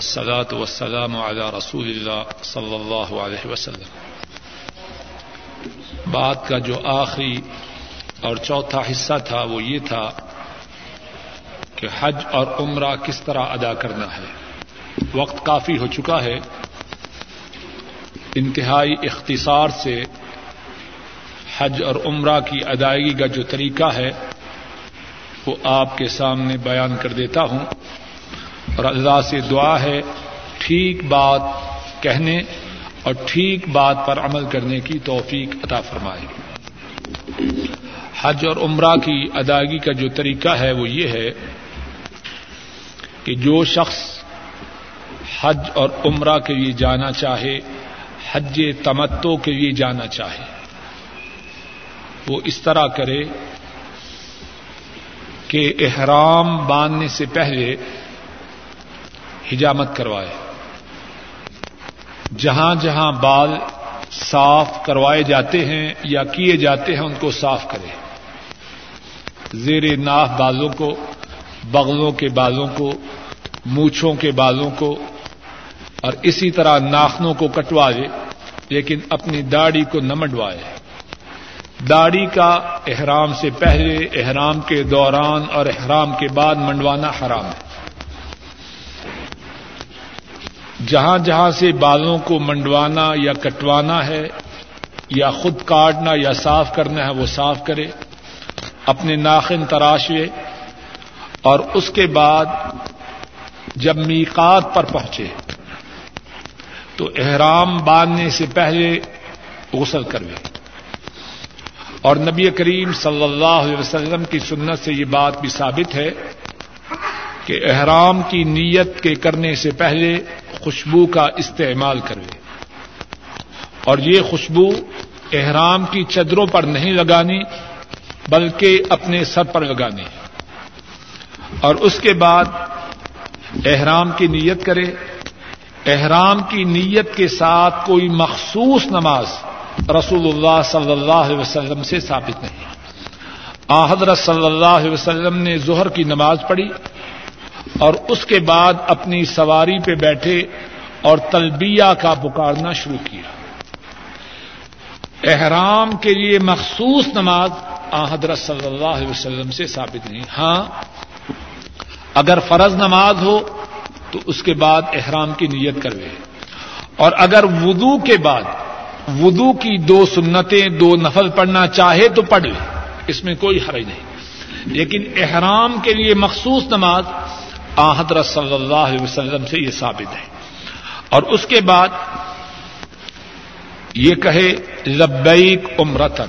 والصلاة والسلام على رسول اللہ صلی اللہ علیہ وسلم. بات کا جو آخری اور چوتھا حصہ تھا وہ یہ تھا کہ حج اور عمرہ کس طرح ادا کرنا ہے۔ وقت کافی ہو چکا ہے۔ انتہائی اختصار سے حج اور عمرہ کی ادائیگی کا جو طریقہ ہے وہ آپ کے سامنے بیان کر دیتا ہوں۔ اور اللہ سے دعا ہے ٹھیک بات کہنے اور ٹھیک بات پر عمل کرنے کی توفیق عطا فرمائے۔ حج اور عمرہ کی ادائیگی کا جو طریقہ ہے وہ یہ ہے کہ جو شخص حج اور عمرہ کے لیے جانا چاہے، حج تمتو کے لیے جانا چاہے، وہ اس طرح کرے کہ احرام باندھنے سے پہلے حجامت کروائے۔ جہاں جہاں بال صاف کروائے جاتے ہیں یا کیے جاتے ہیں ان کو صاف کرے۔ زیر ناف بالوں کو، بغلوں کے بالوں کو، مونچھوں کے بالوں کو، اور اسی طرح ناخنوں کو کٹوائے، لیکن اپنی داڑھی کو نہ منڈوائے۔ داڑھی کا احرام سے پہلے احرام کے دوران اور احرام کے بعد منڈوانا حرام ہے۔ جہاں جہاں سے بالوں کو منڈوانا یا کٹوانا ہے، یا خود کاٹنا یا صاف کرنا ہے، وہ صاف کرے، اپنے ناخن تراشے اور اس کے بعد جب میقات پر پہنچے، تو احرام باندھنے سے پہلے غسل کروے۔ اور نبی کریم صلی اللہ علیہ وسلم کی سنت سے یہ بات بھی ثابت ہے کہ احرام کی نیت کے کرنے سے پہلے خوشبو کا استعمال کرے۔ اور یہ خوشبو احرام کی چدروں پر نہیں لگانی، بلکہ اپنے سر پر لگانی۔ اور اس کے بعد احرام کی نیت کرے۔ احرام کی نیت کے ساتھ کوئی مخصوص نماز رسول اللہ صلی اللہ علیہ وسلم سے ثابت نہیں۔ حضرت صلی اللہ علیہ وسلم نے ظہر کی نماز پڑھی۔ اور اس کے بعد اپنی سواری پہ بیٹھے اور تلبیہ کا پکارنا شروع کیا۔ احرام کے لیے مخصوص نماز حضرت صلی اللہ علیہ وسلم سے ثابت نہیں۔ ہاں اگر فرض نماز ہو تو اس کے بعد احرام کی نیت کروے۔ اور اگر وضو کے بعد وضو کی دو سنتیں، دو نفل پڑھنا چاہے تو پڑھ لے، اس میں کوئی حرج نہیں۔ لیکن احرام کے لیے مخصوص نماز حضرت صلی اللہ علیہ وسلم سے یہ ثابت ہے۔ اور اس کے بعد یہ کہے، لبیک عمرتن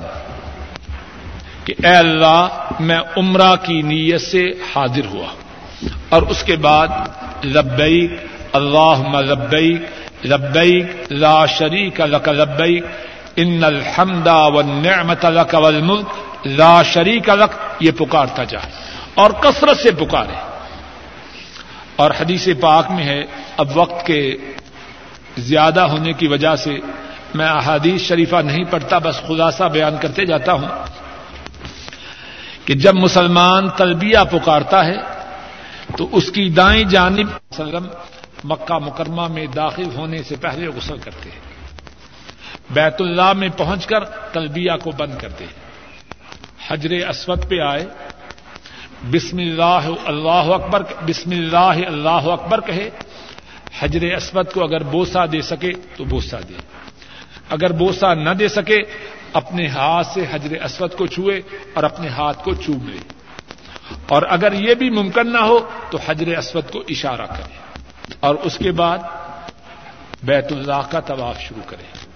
کہ اے اللہ، میں عمرہ کی نیت سے حاضر ہوا۔ اور اس کے بعد، لبیک اللہ لبیک لبیک، لا شریک لک لبیک، ان الحمد والنعمت لک والملک لا شریک لک، یہ پکارتا جائے اور کثرت سے پکارے۔ اور حدیث پاک میں ہے، اب وقت کے زیادہ ہونے کی وجہ سے میں احادیث شریفہ نہیں پڑھتا، بس خلاصہ بیان کرتے جاتا ہوں کہ جب مسلمان تلبیہ پکارتا ہے تو اس کی دائیں جانب وسلم مکہ مکرمہ میں داخل ہونے سے پہلے غسل کرتے ہیں۔ بیت اللہ میں پہنچ کر تلبیہ کو بند کرتے ہیں۔ حجر اسود پہ آئے بسم اللہ اللہ اکبر بسم اللہ اللہ اکبر کہے، حجر اسود کو اگر بوسا دے سکے تو بوسا دے۔ اگر بوسا نہ دے سکے، اپنے ہاتھ سے حجر اسود کو چھوئے اور اپنے ہاتھ کو چوم لے۔ اور اگر یہ بھی ممکن نہ ہو تو حجر اسود کو اشارہ کرے۔ اور اس کے بعد بیت اللہ کا طواف شروع کرے۔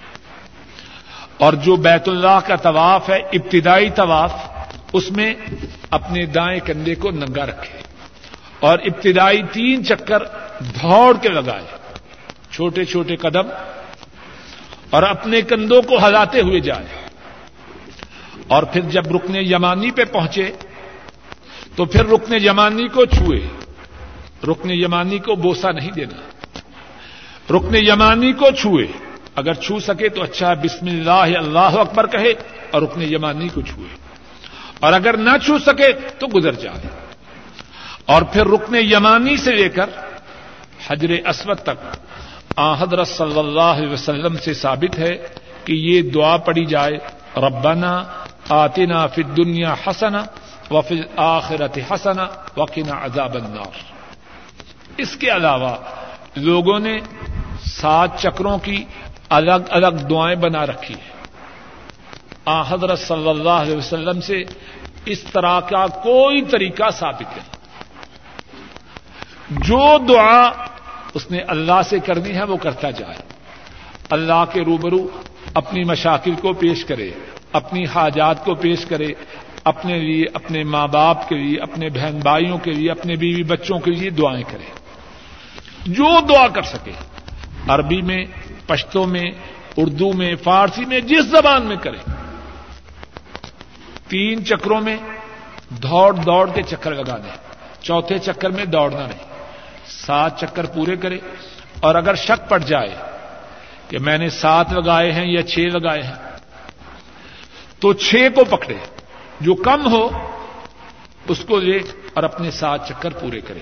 اور جو بیت اللہ کا طواف ہے، ابتدائی طواف اس میں اپنے دائیں کندھے کو ننگا رکھے اور ابتدائی تین چکر دوڑ کے لگائے۔ چھوٹے چھوٹے قدم اور اپنے کندھوں کو ہلاتے ہوئے جائے۔ اور پھر جب رکنے یمانی پہ پہنچے تو پھر رکن یمانی کو چھوئے۔ رکن یمانی کو بوسا نہیں دینا۔ رکن یمانی کو چھوئے۔ اگر چھو سکے تو اچھا بسم اللہ اللہ اکبر کہے اور رکن یمانی کو چھوئے۔ اور اگر نہ چھو سکے تو گزر جائے اور پھر رکن یمانی سے لے کر حجر اسود تک آ حضرت صلی اللہ علیہ وسلم سے ثابت ہے کہ یہ دعا پڑی جائے، ربنا آتنا فی الدنیا حسنا وفی آخرت حسنا وقنا عذاب النار۔ اس کے علاوہ لوگوں نے سات چکروں کی الگ الگ دعائیں بنا رکھی ہیں۔ آ، حضرت صلی اللہ علیہ وسلم سے اس طرح کا کوئی طریقہ ثابت نہیں جو دعا اس نے اللہ سے کرنی ہے، وہ کرتا جائے۔ اللہ کے روبرو اپنی مشاکل کو پیش کرے، اپنی حاجات کو پیش کرے، اپنے لیے، اپنے ماں باپ کے لیے، اپنے بہن بھائیوں کے لیے، اپنے بیوی بچوں کے لیے دعائیں کرے۔ جو دعا کر سکے، عربی میں پشتوں میں، اردو میں، فارسی میں، جس زبان میں کرے۔ تین چکروں میں دوڑ دوڑ کے چکر لگانے چوتھے چکر میں دوڑنا نہیں۔ سات چکر پورے کرے۔ اور اگر شک پڑ جائے کہ میں نے سات لگائے ہیں یا چھ لگائے ہیں، تو چھ کو پکڑے۔ جو کم ہو، اس کو لے اور اپنے سات چکر پورے کرے۔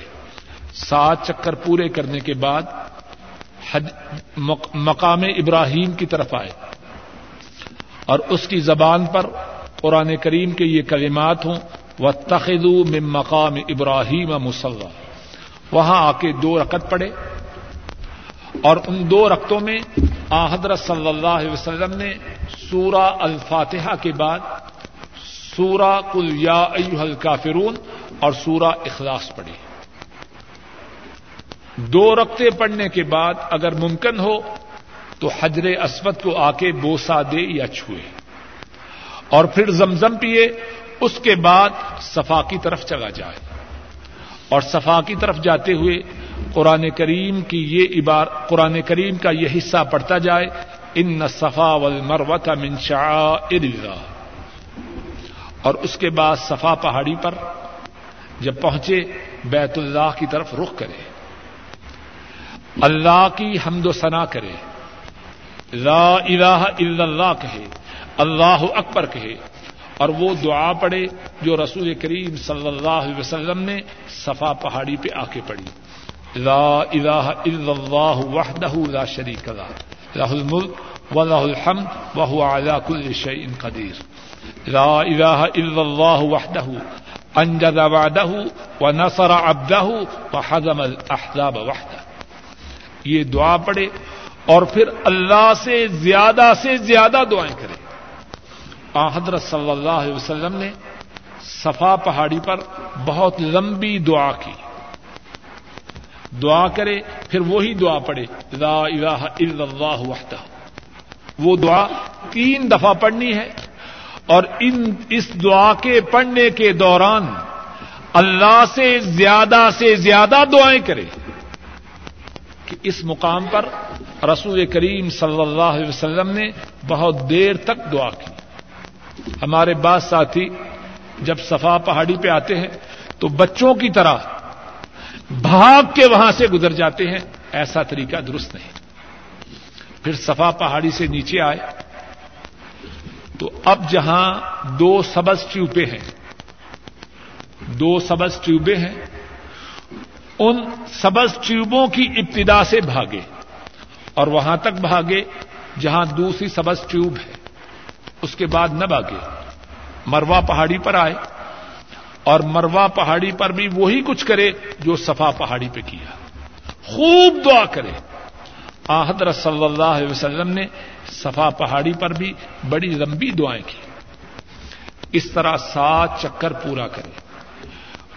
سات چکر پورے کرنے کے بعد مقام ابراہیم کی طرف آئے۔ اور اس کی زبان پر قرآن کریم کے یہ کلمات ہوں و تخدو میں مقام ابراہیم مسلح وہاں آ کے دو رقط پڑے اور ان دو رقطوں میں آ حضرت صلی اللہ علیہ وسلم نے سورہ الفاتحہ کے بعد سورہ کل یا الکافرون اور سورہ اخلاص پڑھی دو رقطے پڑھنے کے بعد اگر ممکن ہو تو حجر اسود کو آ کے بوسا دے یا چھوئے۔ اور پھر زمزم پیے، اس کے بعد صفا کی طرف چلا جائے۔ اور صفا کی طرف جاتے ہوئے قرآن کریم کی یہ عبار، قرآن کریم کا یہ حصہ پڑھتا جائے، ان صفا ول مروت منشا اور اس کے بعد صفا پہاڑی پر جب پہنچے، بیت اللہ کی طرف رخ کرے۔ اللہ کی حمد و ثنا کرے۔ لا الہ الا اللہ کہے۔ اللہ اکبر کہے اور وہ دعا پڑھے جو رسول کریم صلی اللہ علیہ وسلم نے صفا پہاڑی پہ آ کے پڑھی۔ لا الہ الا اللہ وحدہ لا شریک لا لہ الملک و لہ الحمد وهو على كل شيء قدیر۔ لا الہ الا اللہ وحدہ، انجز وعدہ ونصر عبدہ وحزم الاحزاب وحدہ۔ یہ دعا پڑھے اور پھر اللہ سے زیادہ سے زیادہ دعائیں کرے۔ آ، حضرت صلی اللہ علیہ وسلم نے صفا پہاڑی پر بہت لمبی دعا کی۔ دعا کرے، پھر وہی دعا پڑھے، لا الہ الا اللہ وحدہ۔ وہ دعا تین دفعہ پڑھنی ہے اور ان، اس دعا کے پڑھنے کے دوران اللہ سے زیادہ سے زیادہ دعائیں کرے کہ اس مقام پر رسول کریم صلی اللہ علیہ وسلم نے بہت دیر تک دعا کی۔ ہمارے بعض ساتھی جب صفا پہاڑی پہ آتے ہیں تو بچوں کی طرح بھاگ کے وہاں سے گزر جاتے ہیں، ایسا طریقہ درست نہیں۔ پھر صفا پہاڑی سے نیچے آئے۔ تو اب جہاں دو سبز ٹیوبے ہیں، دو سبز ٹیوبے ہیں، ان سبز ٹیوبوں کی ابتدا سے بھاگے اور وہاں تک بھاگے جہاں دوسری سبز ٹیوب ہے۔ اس کے بعد نہ بھاگے مروا پہاڑی پر آئے۔ اور مروا پہاڑی پر بھی وہی کچھ کرے جو صفا پہاڑی پہ کیا۔ خوب دعا کرے۔ آحدر صلی اللہ علیہ وسلم نے صفا پہاڑی پر بھی بڑی لمبی دعائیں کی۔ اس طرح سات چکر پورا کرے۔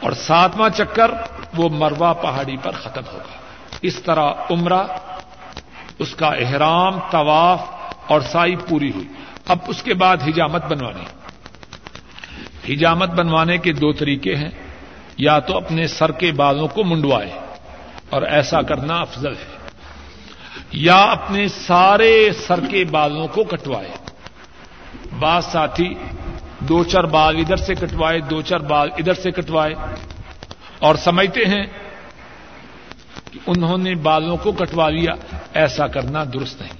اور ساتواں چکر وہ مروا پہاڑی پر ختم ہوگا۔ اس طرح عمرہ، اس کا احرام، طواف اور سائی پوری ہوئی۔ اب اس کے بعد ہجامت بنوانی۔ ہجامت بنوانے کے دو طریقے ہیں۔ یا تو اپنے سر کے بالوں کو منڈوائے اور ایسا کرنا افضل ہے۔ یا اپنے سارے سر کے بالوں کو کٹوائے۔ بعض ساتھی دو چار بال ادھر سے کٹوائے، دو چار بال ادھر سے کٹوائے۔ اور سمجھتے ہیں کہ انہوں نے بالوں کو کٹوا لیا، ایسا کرنا درست نہیں۔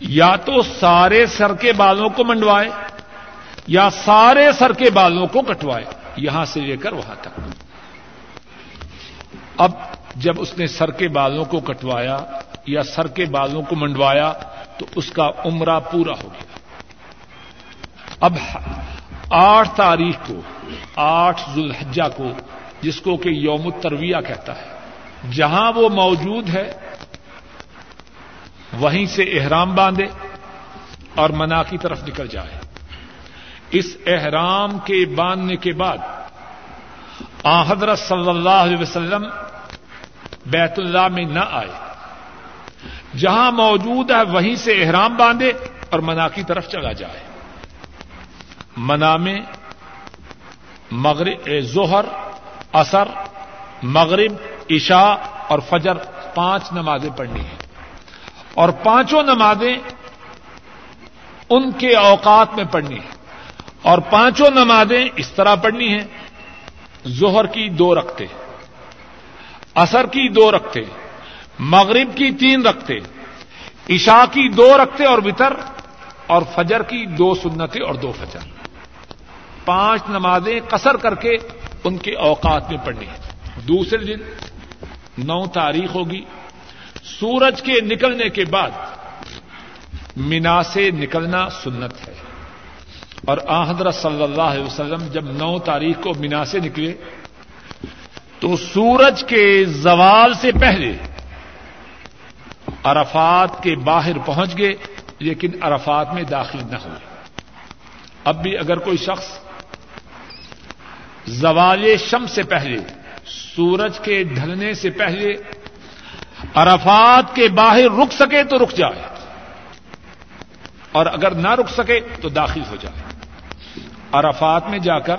یا تو سارے سر کے بالوں کو منڈوائے، یا سارے سر کے بالوں کو کٹوائے۔ یہاں سے لے کر وہاں تک۔ اب جب اس نے سر کے بالوں کو کٹوایا یا سر کے بالوں کو منڈوایا تو اس کا عمرہ پورا ہو گیا۔ اب آٹھ تاریخ کو، آٹھ ذوالحجہ کو، جس کو کہ یوم الترویہ کہتا ہے، جہاں وہ موجود ہے وہیں سے احرام باندھے اور منا کی طرف نکل جائے۔ اس احرام کے باندھنے کے بعد آ حضرت صلی اللہ علیہ وسلم بیت اللہ میں نہ آئے۔ جہاں موجود ہے وہیں سے احرام باندھے اور منا کی طرف چلا جائے۔ منا میں مغرب ظہر اثر مغرب، عشاء اور فجر پانچ نمازیں پڑھنی ہیں۔ اور پانچوں نمازیں ان کے اوقات میں پڑھنی ہیں۔ اور پانچوں نمازیں اس طرح پڑھنی ہیں، ظہر کی دو رکھتے اثر کی دو رکھتے، مغرب کی تین رکھتے، عشاء کی دو رکھتے اور وطر، اور فجر کی دو سنتیں اور دو فجر۔ پانچ نمازیں قصر کر کے ان کے اوقات میں پڑھنی ہے دوسرے دن نو تاریخ ہوگی سورج کے نکلنے کے بعد مینا سے نکلنا سنت ہے۔ اور حضرت صلی اللہ علیہ وسلم جب نو تاریخ کو مینا سے نکلے، تو سورج کے زوال سے پہلے عرفات کے باہر پہنچ گئے، لیکن عرفات میں داخل نہ ہوئے۔ اب بھی اگر کوئی شخص زوال شم سے پہلے، سورج کے ڈھلنے سے پہلے عرفات کے باہر رک سکے تو رک جائے اور اگر نہ رک سکے تو داخل ہو جائے عرفات میں جا کر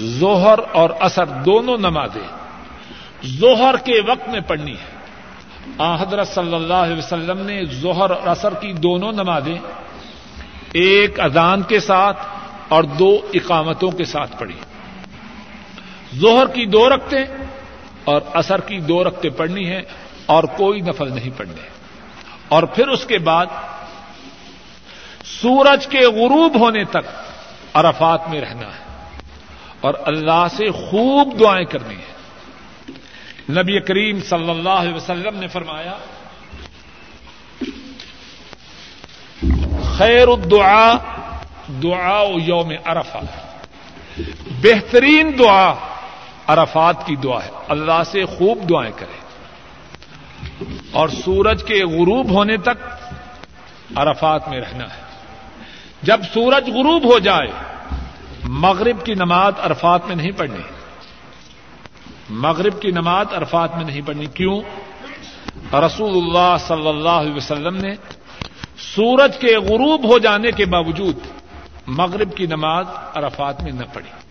ظہر اور اثر دونوں نمازیں ظہر کے وقت میں پڑھنی ہے حضرت صلی اللہ علیہ وسلم نے ظہر اور اثر کی دونوں نمازیں ایک اذان کے ساتھ اور دو اقامتوں کے ساتھ پڑھی۔ ظہر کی دو رکھتے اور اثر کی دو رکھتے پڑھنی ہے اور کوئی نفل نہیں پڑھنے اور پھر اس کے بعد سورج کے غروب ہونے تک عرفات میں رہنا ہے اور اللہ سے خوب دعائیں کرنی ہے نبی کریم صلی اللہ علیہ وسلم نے فرمایا، خیر الدعا دعا یوم عرفہ۔ بہترین دعا عرفات کی دعا ہے۔ اللہ سے خوب دعائیں کرے اور سورج کے غروب ہونے تک عرفات میں رہنا ہے۔ جب سورج غروب ہو جائے، مغرب کی نماز عرفات میں نہیں پڑھنی۔ مغرب کی نماز عرفات میں نہیں پڑھنی۔ کیوں؟ رسول اللہ صلی اللہ علیہ وسلم نے سورج کے غروب ہو جانے کے باوجود مغرب کی نماز عرفات میں نہ پڑھی۔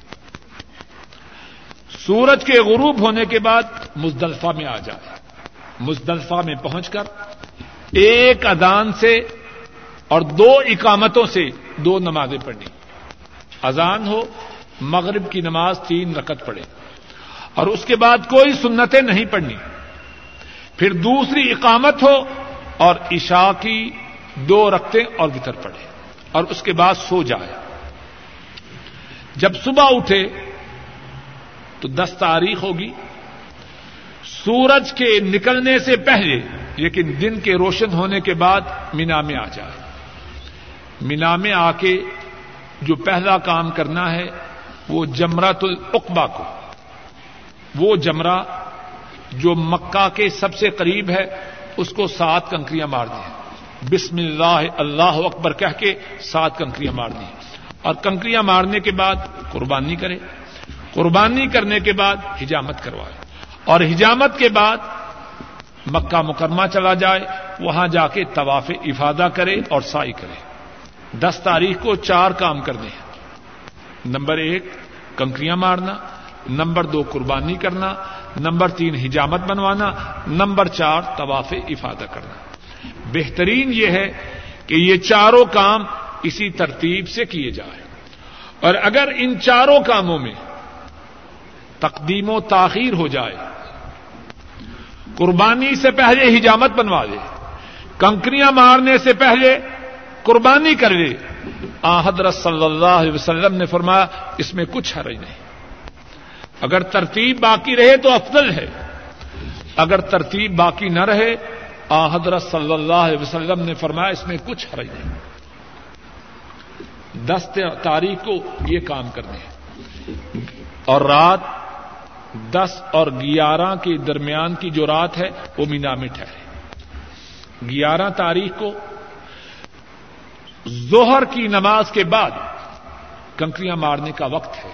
سورج کے غروب ہونے کے بعد مزدلفہ میں آ جائے مزدلفہ میں پہنچ کر ایک ادان سے اور دو اقامتوں سے دو نمازیں پڑھنی۔ اذان ہو، مغرب کی نماز تین رکت پڑے اور اس کے بعد کوئی سنتیں نہیں پڑھنی۔ پھر دوسری اقامت ہو اور عشاء کی دو رکھتے اور بتر پڑے اور اس کے بعد سو جائے جب صبح اٹھے تو دس تاریخ ہوگی۔ سورج کے نکلنے سے پہلے، لیکن دن کے روشن ہونے کے بعد مینا میں آ جائے۔ مینا میں آ کے جو پہلا کام کرنا ہے، وہ جمرات العقبا کو۔ وہ جمرہ جو مکہ کے سب سے قریب ہے، اس کو سات کنکریاں مار دیں بسم اللہ اللہ اکبر کہہ کے سات کنکریاں مار دیں اور کنکریاں مارنے کے بعد قربانی کرے۔ قربانی کرنے کے بعد ہجامت کروائے۔ اور ہجامت کے بعد مکہ مکرمہ چلا جائے، وہاں جا کے طواف افادہ کرے اور سائی کرے۔ دس تاریخ کو چار کام کرنے ہیں۔ نمبر ایک، کنکریاں مارنا۔ نمبر دو، قربانی کرنا۔ نمبر تین ہجامت بنوانا۔ نمبر چار، طواف افادہ کرنا۔ بہترین یہ ہے کہ یہ چاروں کام اسی ترتیب سے کیے جائیں۔ اور اگر ان چاروں کاموں میں تقدیم و تاخیر ہو جائے۔ قربانی سے پہلے ہجامت بنوا لے کنکریاں مارنے سے پہلے قربانی کر لے۔ آ، حضرت صلی اللہ علیہ وسلم نے فرمایا، اس میں کچھ حرج نہیں۔ اگر ترتیب باقی رہے تو افضل ہے۔ اگر ترتیب باقی نہ رہے، آ، حضرت صلی اللہ علیہ وسلم نے فرمایا، اس میں کچھ حرج نہیں۔ دس تاریخ کو یہ کام کرنے۔ اور رات دس اور گیارہ کے درمیان کی جو رات ہے، وہ مینا میں ٹھہرے گیارہ تاریخ کو ظہر کی نماز کے بعد کنکریاں مارنے کا وقت ہے۔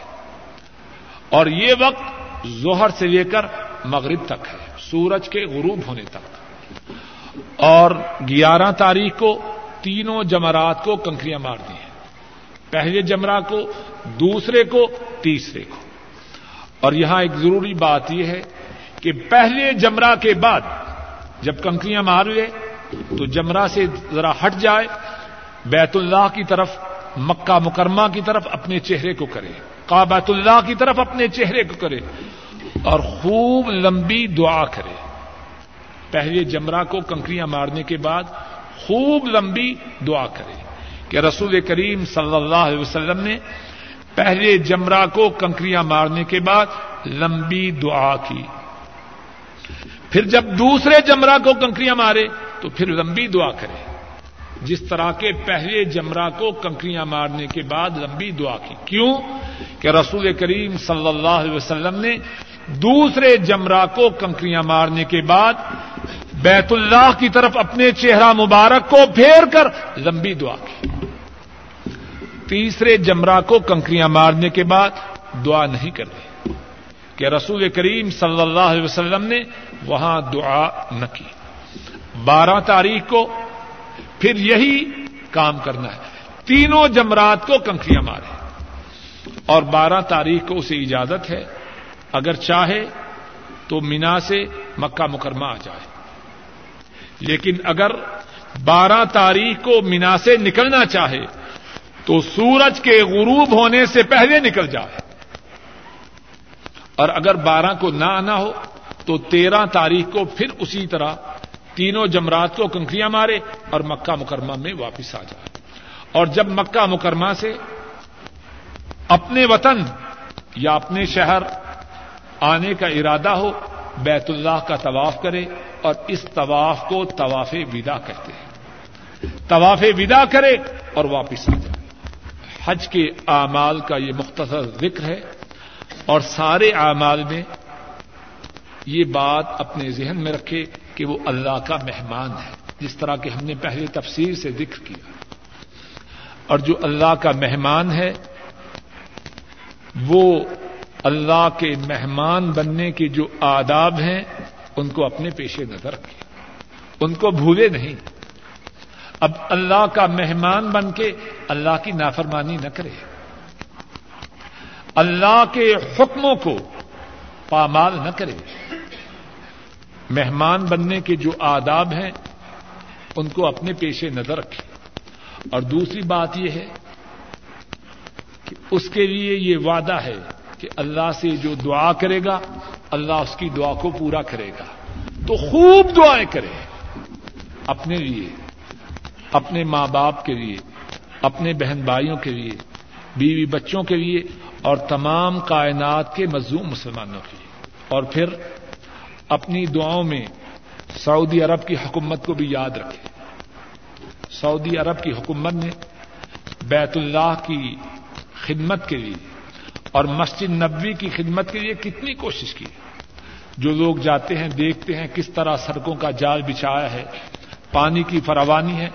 اور یہ وقت ظہر سے لے کر مغرب تک ہے، سورج کے غروب ہونے تک۔ اور گیارہ تاریخ کو تینوں جمرات کو کنکریاں مار دی ہیں۔ پہلے جمرہ کو، دوسرے کو، تیسرے کو۔ اور یہاں ایک ضروری بات یہ ہے کہ پہلے جمرہ کے بعد جب کنکریاں مار لے تو جمرہ سے ذرا ہٹ جائے، بیت اللہ کی طرف، مکہ مکرمہ کی طرف اپنے چہرے کو کرے کابت اللہ کی طرف اپنے چہرے کو کرے اور خوب لمبی دعا کرے۔ پہلے جمرہ کو کنکریاں مارنے کے بعد خوب لمبی دعا کرے کہ رسول کریم صلی اللہ علیہ وسلم نے پہلے جمرہ کو کنکریاں مارنے کے بعد لمبی دعا کی۔ پھر جب دوسرے جمرہ کو کنکریاں مارے تو پھر لمبی دعا کرے۔ جس طرح کے پہلے جمرہ کو کنکریاں مارنے کے بعد لمبی دعا کی۔ کیوں؟ کہ رسول کریم صلی اللہ علیہ وسلم نے دوسرے جمرہ کو کنکریاں مارنے کے بعد بیت اللہ کی طرف اپنے چہرہ مبارک کو پھیر کر لمبی دعا کی۔ تیسرے جمرہ کو کنکریاں مارنے کے بعد دعا نہیں کرتے کہ رسول کریم صلی اللہ علیہ وسلم نے وہاں دعا نہ کی۔ بارہ تاریخ کو پھر یہی کام کرنا ہے۔ تینوں جمرات کو کنکریاں مارے۔ اور بارہ تاریخ کو اسے اجازت ہے۔ اگر چاہے تو مینا سے مکہ مکرمہ آ جائے۔ لیکن اگر بارہ تاریخ کو مینا سے نکلنا چاہے تو سورج کے غروب ہونے سے پہلے نکل جائے اور اگر بارہ کو نہ آنا ہو، تو تیرہ تاریخ کو پھر اسی طرح تینوں جمرات کو کنکریاں مارے اور مکہ مکرمہ میں واپس آ جائے اور جب مکہ مکرمہ سے اپنے وطن یا اپنے شہر آنے کا ارادہ ہو، بیت اللہ کا طواف کرے اور اس طواف کو طواف ودا کہتے ہیں۔ طواف ودا کرے اور واپس آ جائے حج کے اعمال کا یہ مختصر ذکر ہے اور سارے اعمال میں یہ بات اپنے ذہن میں رکھے کہ وہ اللہ کا مہمان ہے، جس طرح کہ ہم نے پہلے تفسیر سے ذکر کیا۔ اور جو اللہ کا مہمان ہے، وہ اللہ کے مہمان بننے کے جو آداب ہیں، ان کو اپنے پیش نظر رکھے۔ ان کو بھولے نہیں۔ اب اللہ کا مہمان بن کے اللہ کی نافرمانی نہ کرے۔ اللہ کے حکموں کو پامال نہ کرے۔ مہمان بننے کے جو آداب ہیں، ان کو اپنے پیش نظر رکھے۔ اور دوسری بات یہ ہے کہ اس کے لیے یہ وعدہ ہے کہ اللہ سے جو دعا کرے گا، اللہ اس کی دعا کو پورا کرے گا۔ تو خوب دعائیں کرے۔ اپنے لیے۔ اپنے ماں باپ کے لیے، اپنے بہن بھائیوں کے لیے، بیوی بچوں کے لیے اور تمام کائنات کے مظلوم مسلمانوں کے لیے۔ اور پھر اپنی دعاؤں میں سعودی عرب کی حکومت کو بھی یاد رکھے سعودی عرب کی حکومت نے بیت اللہ کی خدمت کے لیے اور مسجد نبوی کی خدمت کے لیے کتنی کوشش کی۔ جو لوگ جاتے ہیں، دیکھتے ہیں کس طرح سڑکوں کا جال بچھایا ہے، پانی کی فراوانی ہے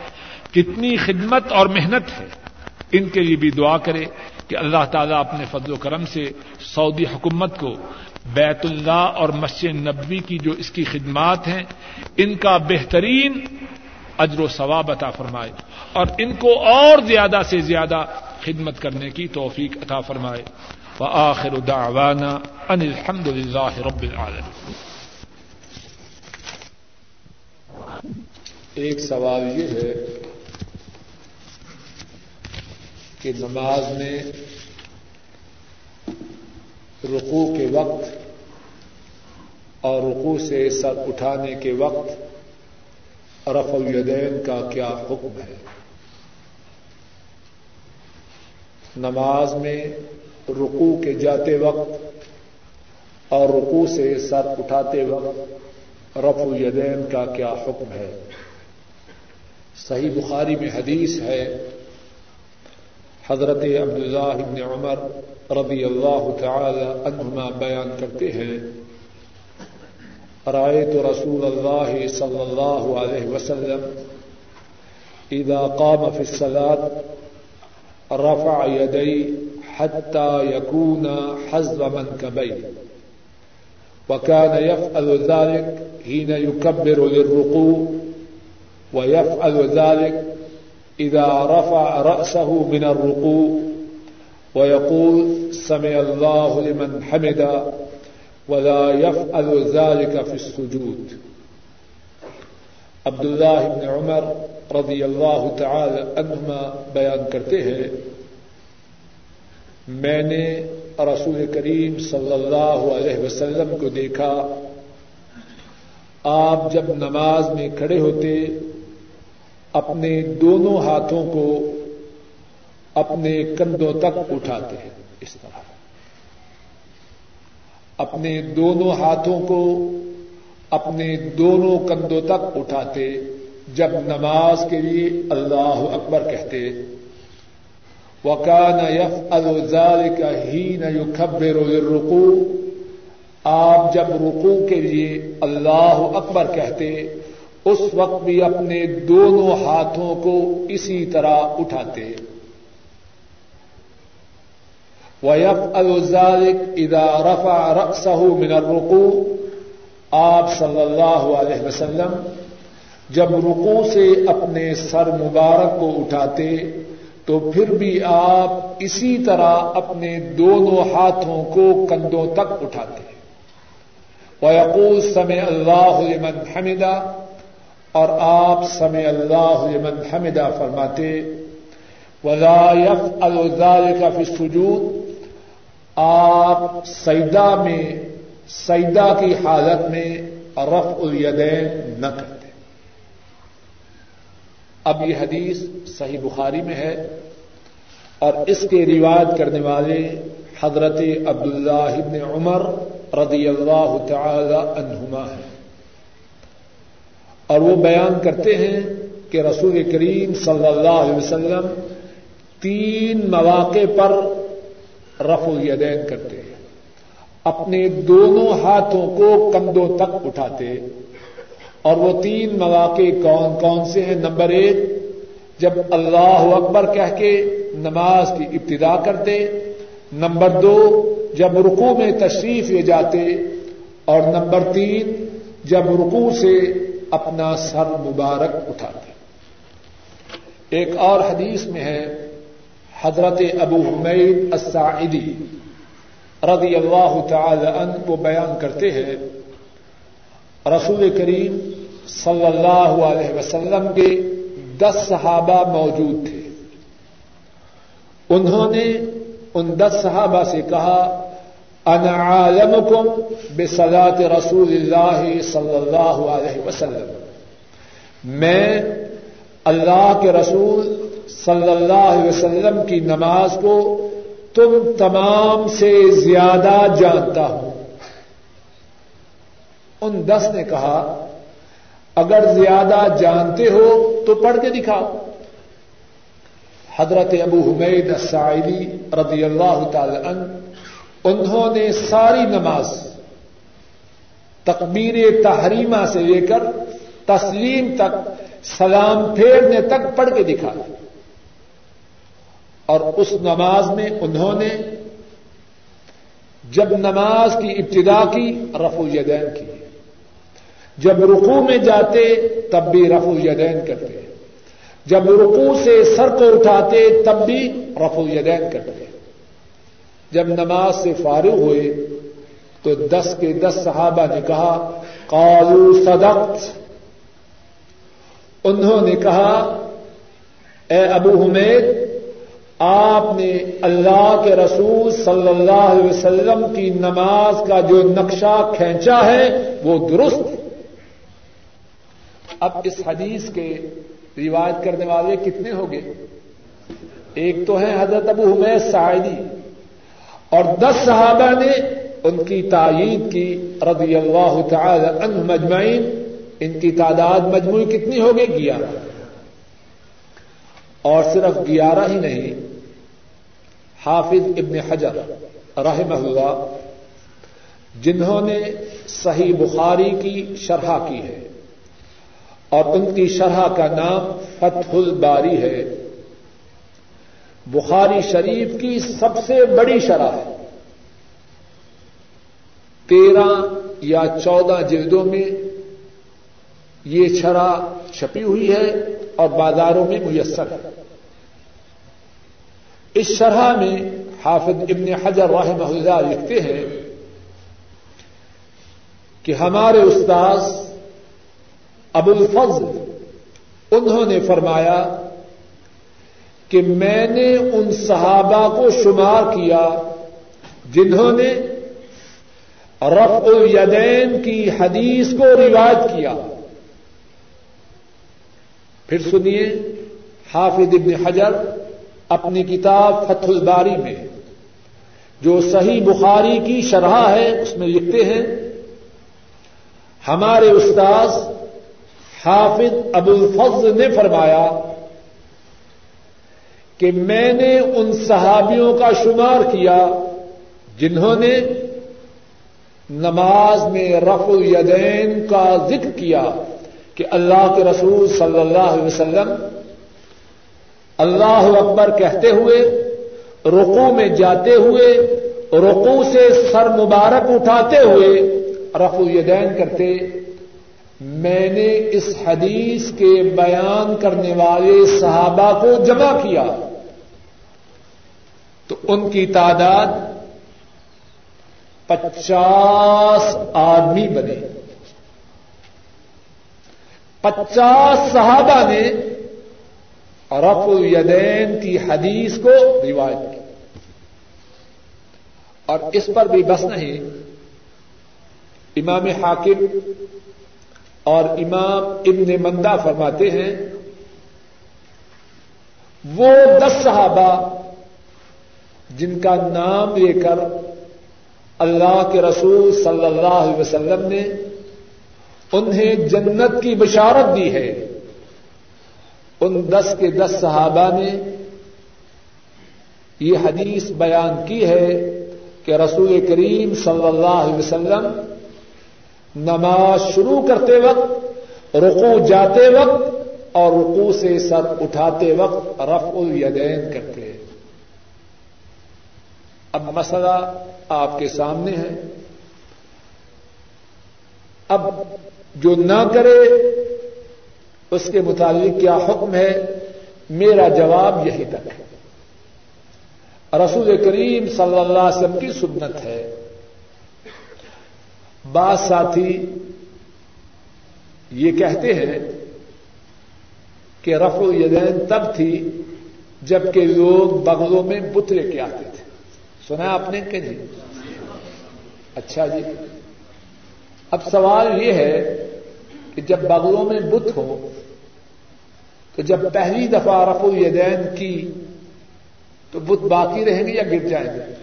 کتنی خدمت اور محنت ہے۔ ان کے لیے بھی دعا کرے کہ اللہ تعالیٰ اپنے فضل و کرم سے سعودی حکومت کو بیت اللہ اور مسجد نبوی کی جو اس کی خدمات ہیں، ان کا بہترین اجر و ثواب عطا فرمائے اور ان کو اور زیادہ سے زیادہ خدمت کرنے کی توفیق عطا فرمائے۔ وآخر دعوانا ان الحمد للہ رب العالمين ایک سوال یہ ہے کہ نماز میں رقو کے وقت اور رقو سے سر اٹھانے کے وقت رف الیدین کا کیا حکم ہے؟ نماز میں رکو کے جاتے وقت اور رکو سے سر اٹھاتے وقت رفع یدین کا کیا حکم ہے؟ صحیح بخاری میں حدیث ہے حضرت عبداللہ ابن عمر رضی اللہ تعالی عنہما بیان کرتے ہیں رائے تو رسول اللہ صلی اللہ علیہ وسلم اذا قام في الصلاة رفع يدي حتى يكون حزب منكبيه وكان يفعل ذلك حين يكبر للركوع ويفعل ذلك إذا رفع رأسه من الركوع ويقول سمع الله لمن حمد ولا يفعل ذلك في السجود. عبد الله بن عمر رضي الله تعالى عنهما بیان کرتے ہیں، میں نے رسول کریم صلی اللہ علیہ وسلم کو دیکھا، آپ جب نماز میں کھڑے ہوتے اپنے دونوں ہاتھوں کو اپنے کندھوں تک اٹھاتے ہیں اس طرح۔ اپنے دونوں ہاتھوں کو اپنے دونوں کندھوں تک اٹھاتے، جب نماز کے لیے اللہ اکبر کہتے وکان یف ذلك حين يكبر للركوع۔ آپ جب رکوع کے لیے اللہ اکبر کہتے اس وقت بھی اپنے دونوں ہاتھوں کو اسی طرح اٹھاتے۔ ویف ذلك اذا رفع رأسه من الركوع آپ صلی اللہ علیہ وسلم جب رکوع سے اپنے سر مبارک کو اٹھاتے، تو پھر بھی آپ اسی طرح اپنے دونوں ہاتھوں کو کندھوں تک اٹھاتے۔ ویقول سمع اللہ لمن حمدہ اور آپ سمع اللہ لمن حمدہ فرماتے، ولا يفعل ذلك في السجود۔ آپ سیدہ میں سیدہ کی حالت میں رفع الیدین نہ کرتے۔ اب یہ حدیث صحیح بخاری میں ہے اور اس کے روایت کرنے والے حضرت عبداللہ ابن عمر رضی اللہ تعالی عنہما ہیں۔ اور وہ بیان کرتے ہیں کہ رسول کریم صلی اللہ علیہ وسلم تین مواقع پر رف الیدین کرتے ہیں۔ اپنے دونوں ہاتھوں کو کندھوں تک اٹھاتے۔ اور وہ تین مواقع کون کون سے ہیں؟ نمبر ایک، جب اللہ اکبر کہہ کے نماز کی ابتدا کرتے۔ نمبر دو، جب رکو میں تشریف لے جاتے۔ اور نمبر تین، جب رکو سے اپنا سر مبارک اٹھاتے ایک اور حدیث میں ہے، حضرت ابو حمید الساعدی رضی اللہ تعالی عنہ وہ بیان کرتے ہیں، رسول کریم صلی اللہ علیہ وسلم کے دس صحابہ موجود تھے۔ انہوں نے ان دس صحابہ سے کہا انا عالمکم بصلاة رسول اللہ صلی اللہ علیہ وسلم. میں اللہ کے رسول صلی اللہ علیہ وسلم کی نماز کو تم تمام سے زیادہ جانتا ہوں۔ ان دس نے کہا، اگر زیادہ جانتے ہو تو پڑھ کے دکھاؤ۔ حضرت ابو حمید السائلی رضی اللہ تعالی عنہ انہوں نے ساری نماز تقبیر تحریمہ سے لے کر تسلیم تک، سلام پھیرنے تک پڑھ کے دکھا اور اس نماز میں انہوں نے جب نماز کی ابتدا کی رفو یدین کی۔ جب رکو میں جاتے، تب بھی رفو یدین کرتے۔ جب رکو سے سر کو اٹھاتے، تب بھی رفو یدین کرتے۔ جب نماز سے فارغ ہوئے تو دس کے دس صحابہ نے کہا قالو صدقت۔ انہوں نے کہا، اے ابو حمید، آپ نے اللہ کے رسول صلی اللہ علیہ وسلم کی نماز کا جو نقشہ کھینچا ہے، وہ درست۔ اب اس حدیث کے روایت کرنے والے کتنے ہو گئے؟ ایک تو ہے حضرت ابو حمید سعیدی اور دس صحابہ نے ان کی تعید کی رضی اللہ تعالی عنہ مجمعین، ان کی تعداد مجموعی کتنی ہوگی گیارہ۔ اور صرف گیارہ ہی نہیں، حافظ ابن حجر رحمہ اللہ، جنہوں نے صحیح بخاری کی شرح کی ہے، اور ان کی شرح کا نام فتح الباری ہے۔ بخاری شریف کی سب سے بڑی شرح ہے۔ تیرہ یا چودہ جلدوں میں یہ شرح چھپی ہوئی ہے اور بازاروں میں میسر ہے۔ اس شرح میں حافظ ابن حجر رحمہ اللہ لکھتے ہیں کہ ہمارے استاذ ابو الفضل انہوں نے فرمایا کہ میں نے ان صحابہ کو شمار کیا جنہوں نے رفع الیدین کی حدیث کو روایت کیا۔ پھر سنیے، حافظ ابن حجر اپنی کتاب فتح الباری میں، جو صحیح بخاری کی شرح ہے، اس میں لکھتے ہیں، ہمارے استاذ حافظ ابو الفضل نے فرمایا کہ میں نے ان صحابیوں کا شمار کیا جنہوں نے نماز میں رف الیدین کا ذکر کیا کہ اللہ کے رسول صلی اللہ علیہ وسلم اللہ اکبر کہتے ہوئے رقو میں جاتے ہوئے رقو سے سر مبارک اٹھاتے ہوئے رف الیدین کرتے۔ میں نے اس حدیث کے بیان کرنے والے صحابہ کو جمع کیا۔ تو ان کی تعداد پچاس آدمی بنے۔ پچاس صحابہ نے رف الیدین کی حدیث کو روایت کی۔ اور اس پر بھی بس نہیں، امام حاکم اور امام ابن مندہ فرماتے ہیں، وہ دس صحابہ جن کا نام لے کر اللہ کے رسول صلی اللہ علیہ وسلم نے انہیں جنت کی بشارت دی ہے۔ ان دس کے دس صحابہ نے یہ حدیث بیان کی ہے کہ رسول کریم صلی اللہ علیہ وسلم نماز شروع کرتے وقت رقو جاتے وقت اور رقو سے سر اٹھاتے وقت رف الیدین کرتے ہیں اب مسئلہ آپ کے سامنے ہے۔ اب جو نہ کرے، اس کے متعلق کیا حکم ہے؟ میرا جواب یہی تک ہے۔ رسول کریم صلی اللہ علیہ وسلم کی سنت ہے۔ بعض ساتھی یہ کہتے ہیں کہ رف الیدین تب تھی جبکہ لوگ بغلوں میں بت لے کے آتے تھے۔ سنا آپ نے کہ جی؟ اچھا جی۔ اب سوال یہ ہے کہ جب بغلوں میں بت ہو، تو جب پہلی دفعہ رف الیدین کی، تو بت باقی رہیں گے یا گر جائیں گے؟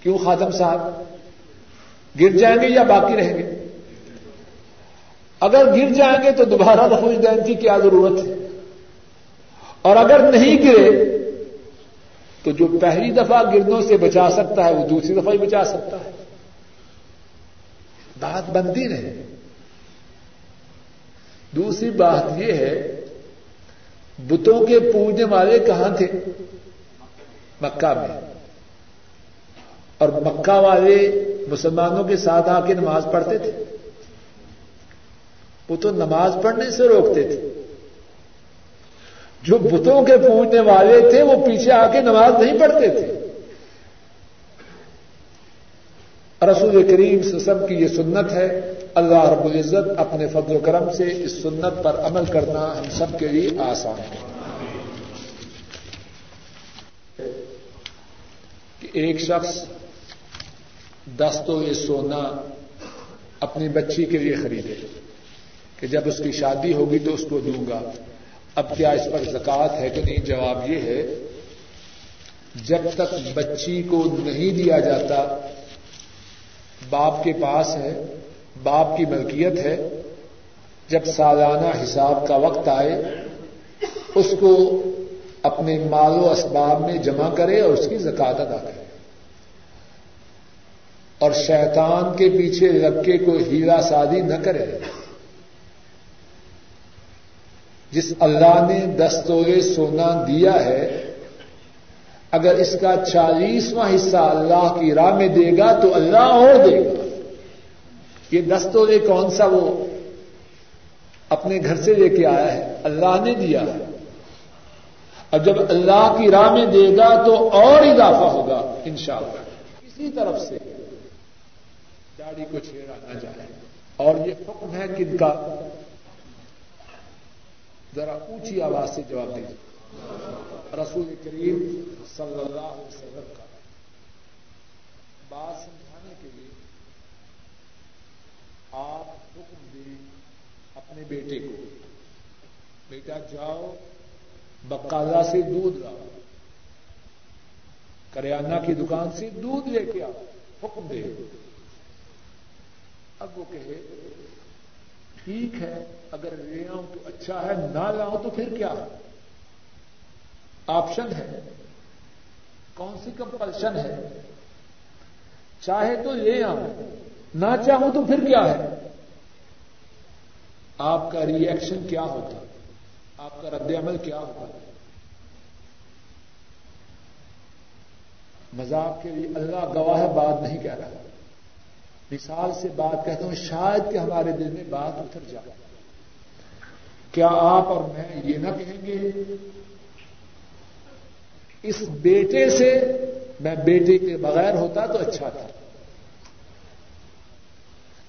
کیوں خاتم صاحب؟ گر جائیں گے یا باقی رہیں گے؟ اگر گر جائیں گے تو دوبارہ رفو دین کی کیا ضرورت ہے؟ اور اگر نہیں گرے تو جو پہلی دفعہ گرنوں سے بچا سکتا ہے، وہ دوسری دفعہ ہی بچا سکتا ہے۔ بات بنتی رہے۔ دوسری بات یہ ہے، بتوں کے پوجنے والے کہاں تھے؟ مکہ میں۔ اور مکہ والے مسلمانوں کے ساتھ آ کے نماز پڑھتے تھے۔ وہ تو نماز پڑھنے سے روکتے تھے۔ جو بتوں کے پوجنے والے تھے، وہ پیچھے آ کے نماز نہیں پڑھتے تھے۔ رسول کریم سسم کی یہ سنت ہے۔ اللہ رب العزت اپنے فضل و کرم سے اس سنت پر عمل کرنا ہم سب کے لیے آسان ہے۔ کہ ایک شخص دس تو یہ سونا اپنی بچی کے لیے خریدے، کہ جب اس کی شادی ہوگی تو اس کو دوں گا۔ اب کیا اس پر زکات ہے کہ نہیں؟ جواب یہ ہے، جب تک بچی کو نہیں دیا جاتا، باپ کے پاس ہے، باپ کی ملکیت ہے، جب سالانہ حساب کا وقت آئے، اس کو اپنے مال و اسباب میں جمع کرے اور اس کی زکات ادا کرے۔ اور شیطان کے پیچھے لگ کے کوئی ہیرا سادی نہ کرے۔ جس اللہ نے دستورے سونا دیا ہے، اگر اس کا چالیسواں حصہ اللہ کی راہ میں دے گا تو اللہ اور دے گا۔ یہ دستورے کون سا وہ اپنے گھر سے لے کے آیا ہے؟ اللہ نے دیا ہے۔ اب جب اللہ کی راہ میں دے گا تو اور اضافہ ہوگا انشاءاللہ۔ کسی طرف سے داڑھی کو چھیڑا نہ جائے۔ اور یہ حکم ہے کن کا ذرا اونچی آواز سے جواب دیجیے رسول کریم صلی اللہ علیہ وسلم کا بات سمجھانے کے لیے آپ حکم دیں اپنے بیٹے کو۔ بیٹا جاؤ بکالا سے دودھ لاؤ۔ کریانہ کی دکان سے دودھ لے کے آؤ۔ حکم دے اب وہ کہے ٹھیک ہے، اگر لے آؤں تو اچھا ہے، نہ لاؤں تو پھر کیا؟ آپشن ہے۔ کون سی کمپلشن ہے؟ چاہے تو لے آؤں نہ چاہوں تو پھر کیا ہے؟ آپ کا ری ایکشن کیا ہوتا؟ آپ کا رد عمل کیا ہوگا مذاق کے لیے اللہ گواہ بات نہیں کہہ رہا۔ مثال سے بات کہتا ہوں، شاید کہ ہمارے دل میں بات اتر جائے۔ کیا آپ اور میں یہ نہ کہیں گے، اس بیٹے سے میں بیٹے کے بغیر ہوتا تو اچھا تھا۔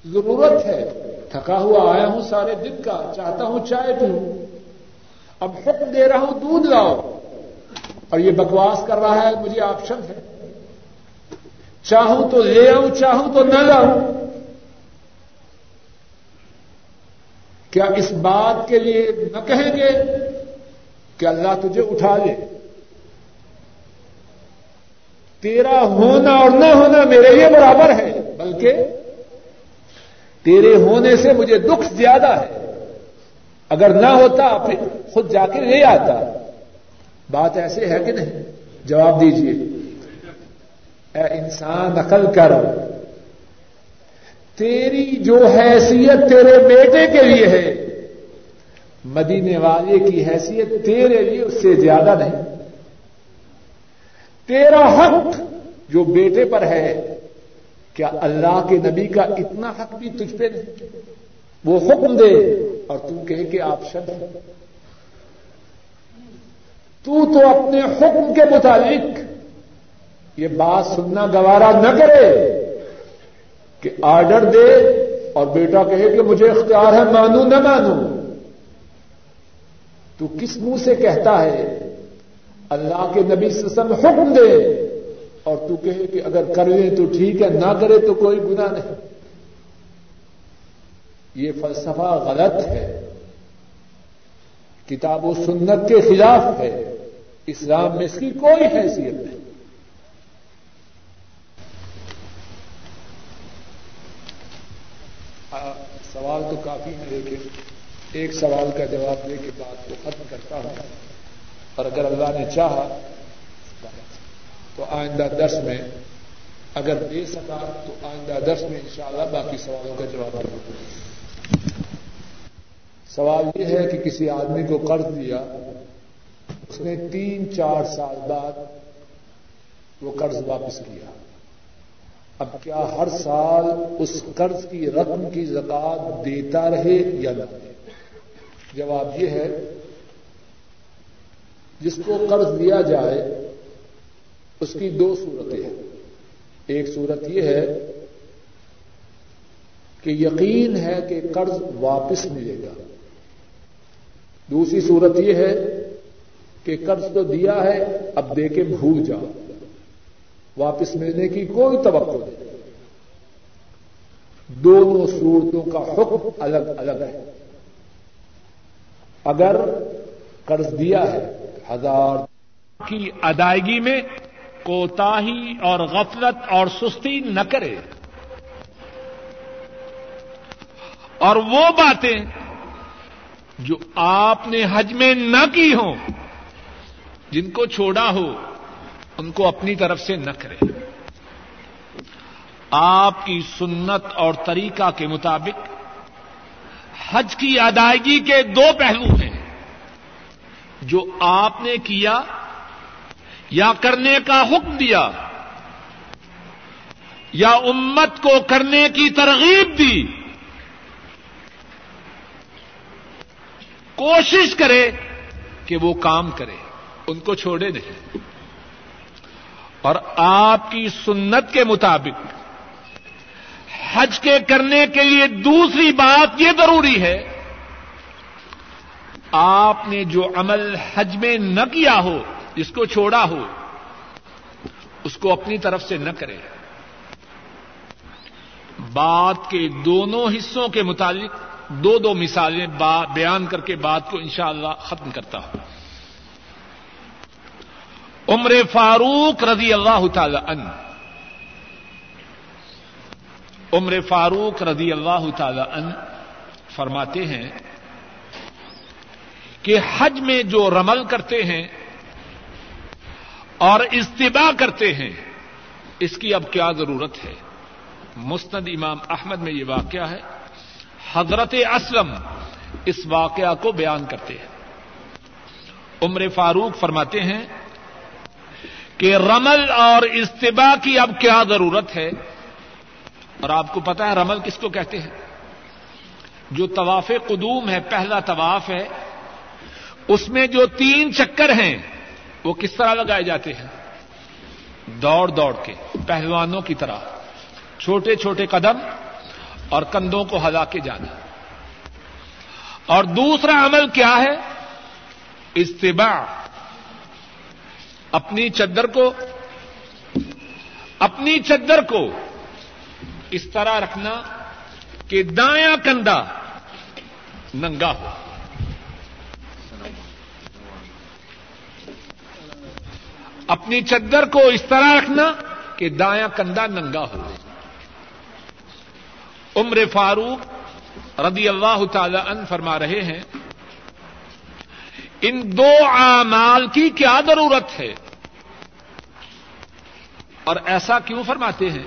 ضرورت ہے، تھکا ہوا آیا ہوں سارے دن کا، چاہتا ہوں چائے پیوں اب حکم دے رہا ہوں، دودھ لاؤ۔ اور یہ بکواس کر رہا ہے، مجھے آپشن ہے۔ چاہوں تو لے آؤں، چاہوں تو نہ لاؤں۔ کیا اس بات کے لیے نہ کہیں گے کہ اللہ تجھے اٹھا لے؟ تیرا ہونا اور نہ ہونا میرے لیے برابر ہے، بلکہ تیرے ہونے سے مجھے دکھ زیادہ ہے۔ اگر نہ ہوتا پھر خود جا کے لے آتا۔ بات ایسے ہے کہ نہیں؟ جواب دیجیے اے انسان، عقل کر۔ تیری جو حیثیت تیرے بیٹے کے لیے ہے، مدینے والے کی حیثیت تیرے لیے اس سے زیادہ نہیں۔ تیرا حق جو بیٹے پر ہے، کیا اللہ کے نبی کا اتنا حق بھی تجھ پہ نہیں؟ وہ حکم دے اور تم کہے کہ آپ شد تو تو اپنے حکم کے مطابق یہ بات سننا گوارا نہ کرے کہ آرڈر دے اور بیٹا کہے کہ مجھے اختیار ہے مانوں نہ مانوں تو کس منہ سے کہتا ہے؟ اللہ کے نبی سسم حکم دے اور تو کہے کہ اگر کر لیں تو ٹھیک ہے، نہ کرے تو کوئی گنا نہیں۔ یہ فلسفہ غلط ہے۔ کتاب و سنت کے خلاف ہے۔ اسلام میں اس کی کوئی حیثیت نہیں۔ سوال تو کافی ہے لیکن ایک سوال کا جواب دے کے بات کو ختم کرتا ہوں۔ اور اگر اللہ نے چاہا تو آئندہ درس میں، اگر دے سکا تو آئندہ درس میں انشاءاللہ باقی سوالوں کا جواب دوں۔ سوال یہ ہے کہ کسی آدمی کو قرض دیا، اس نے تین چار سال بعد وہ قرض واپس کیا۔ اب کیا ہر سال اس قرض کی رقم کی زکات دیتا رہے یا نہ دے جواب یہ ہے، جس کو قرض دیا جائے، اس کی دو صورتیں ہیں۔ ایک صورت یہ ہے کہ یقین ہے کہ قرض واپس ملے گا۔ دوسری صورت یہ ہے کہ قرض تو دیا ہے، اب دے کے بھول جاؤ۔ واپس ملنے کی کوئی توقع نہیں۔ دونوں صورتوں کا حکم الگ الگ ہے۔ اگر قرض دیا ہے، ہزار۔ کی ادائیگی میں کوتاہی اور غفلت اور سستی نہ کرے۔ اور وہ باتیں جو آپ نے حج میں نہ کی ہوں، جن کو چھوڑا ہو ان کو اپنی طرف سے نہ کرے آپ کی سنت اور طریقہ کے مطابق حج کی ادائیگی کے دو پہلو ہیں۔ جو آپ نے کیا یا کرنے کا حکم دیا یا امت کو کرنے کی ترغیب دی۔ کوشش کرے کہ وہ کام کرے، ان کو چھوڑے نہیں۔ اور آپ کی سنت کے مطابق۔ حج کے کرنے کے لیے دوسری بات یہ ضروری ہے، آپ نے جو عمل حج میں نہ کیا ہو جس کو چھوڑا ہو، اس کو اپنی طرف سے نہ کرے۔ بات کے دونوں حصوں کے متعلق دو دو مثالیں بیان کر کے بات کو انشاءاللہ ختم کرتا ہوں۔ عمر فاروق رضی اللہ تعالی عنہ. عمر فاروق رضی اللہ تعالی عنہ فرماتے ہیں کہ حج میں جو رمل کرتے ہیں اور استباع کرتے ہیں، اس کی اب کیا ضرورت ہے؟ مستند امام احمد میں یہ واقعہ ہے، حضرت اسلم اس واقعہ کو بیان کرتے ہیں۔ عمر فاروق فرماتے ہیں کہ رمل اور استباع کی اب کیا ضرورت ہے؟ اور آپ کو پتا ہے رمل کس کو کہتے ہیں؟ جو طواف قدوم ہے، پہلا طواف ہے، اس میں جو تین چکر ہیں، وہ کس طرح لگائے جاتے ہیں؟ دوڑ دوڑ کے، پہلوانوں کی طرح، چھوٹے چھوٹے قدم اور کندھوں کو ہلا کے جانا۔ اور دوسرا عمل کیا ہے؟ استباع۔ اپنی چدر کو، اپنی چدر کو اس طرح رکھنا کہ دایا کندھا ننگا ہو۔ اپنی چدر کو اس طرح رکھنا کہ دایا کندھا ننگا ہو۔ عمر فاروق رضی اللہ تعالی ان فرما رہے ہیں ان دو اعمال کی کیا ضرورت ہے؟ اور ایسا کیوں فرماتے ہیں؟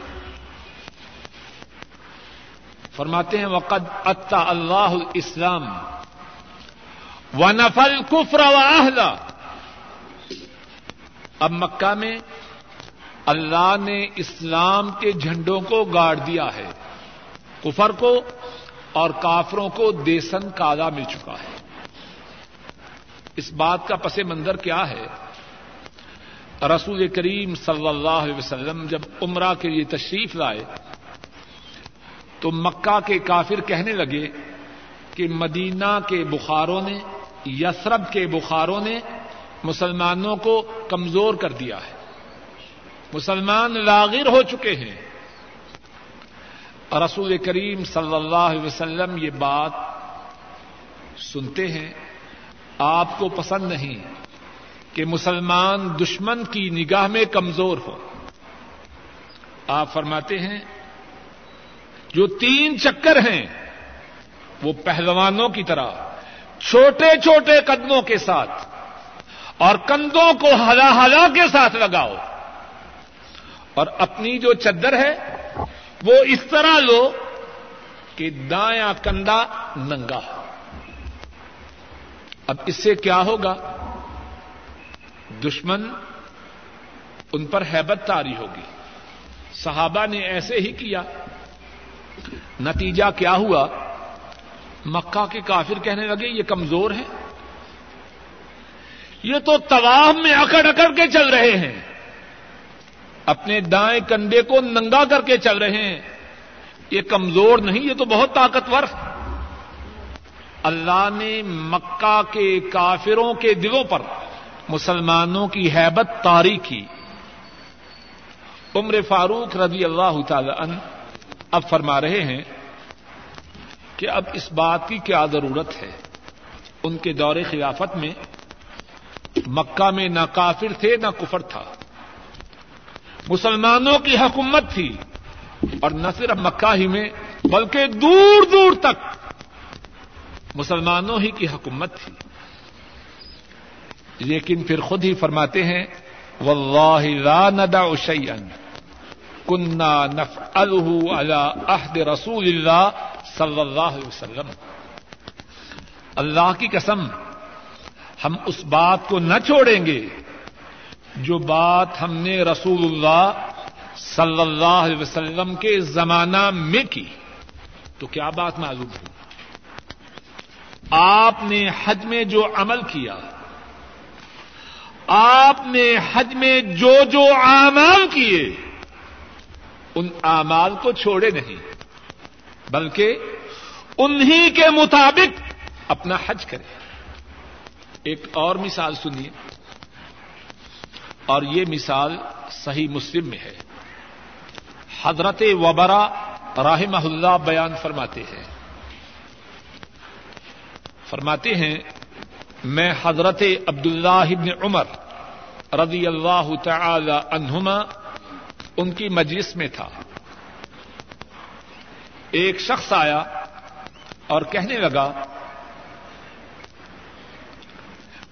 فرماتے ہیں، وقد اتا اللہ اسلام و نفل کفر و اب مکہ میں اللہ نے اسلام کے جھنڈوں کو گاڑ دیا ہے، کفر کو اور کافروں کو دیسن کالا مل چکا ہے۔ اس بات کا پس منظر کیا ہے؟ رسول کریم صلی اللہ علیہ وسلم جب عمرہ کے لیے تشریف لائے، تو مکہ کے کافر کہنے لگے کہ مدینہ کے بخاروں نے یسرب کے بخاروں نے مسلمانوں کو کمزور کر دیا ہے۔ مسلمان لاغر ہو چکے ہیں۔ رسول کریم صلی اللہ علیہ وسلم یہ بات سنتے ہیں۔ آپ کو پسند نہیں کہ مسلمان دشمن کی نگاہ میں کمزور ہو۔ آپ فرماتے ہیں، جو تین چکر ہیں، وہ پہلوانوں کی طرح، چھوٹے چھوٹے قدموں کے ساتھ اور کندھوں کو ہلا ہلا کے ساتھ لگاؤ۔ اور اپنی جو چدر ہے، وہ اس طرح لو کہ دایا کندھا ننگا اب اس سے کیا ہوگا؟ دشمن ان پر ہیبت تاری ہوگی۔ صحابہ نے ایسے ہی کیا۔ نتیجہ کیا ہوا؟ مکہ کے کافر کہنے لگے، یہ کمزور ہے یہ تو طواف میں اکڑ اکڑ کے چل رہے ہیں۔ اپنے دائیں کندھے کو ننگا کر کے چل رہے ہیں۔ یہ کمزور نہیں، یہ تو بہت طاقتور۔ ہے اللہ نے مکہ کے کافروں کے دلوں پر مسلمانوں کی حیبت تاری کی۔ عمر فاروق رضی اللہ تعالی عنہ اب فرما رہے ہیں کہ اب اس بات کی کیا ضرورت ہے۔ ان کے دور خلافت میں مکہ میں نہ کافر تھے نہ کفر تھا۔ مسلمانوں کی حکومت تھی اور نہ صرف مکہ ہی میں بلکہ دور دور تک مسلمانوں ہی کی حکومت تھی۔ لیکن پھر خود ہی فرماتے ہیں، واللہ لا ندع شيئا كنا نفعله على عهد رسول اللہ صلی اللہ علیہ وسلم۔ اللہ کی قسم، ہم اس بات کو نہ چھوڑیں گے جو بات ہم نے رسول اللہ صلی اللہ علیہ وسلم کے زمانہ میں کی۔ تو کیا بات معلوم ہوئی؟ آپ نے حج میں جو عمل کیا، آپ نے حج میں جو جو اعمال کیے، ان اعمال کو چھوڑے نہیں، بلکہ انہی کے مطابق اپنا حج کرے ایک اور مثال سنیے، اور یہ مثال صحیح مسلم میں ہے۔ حضرت وبرا رحمہ اللہ بیان فرماتے ہیں۔ فرماتے ہیں، میں حضرت عبد اللہ عمر رضی اللہ تعالی عنہما ان کی مجلس میں تھا۔ ایک شخص آیا اور کہنے لگا،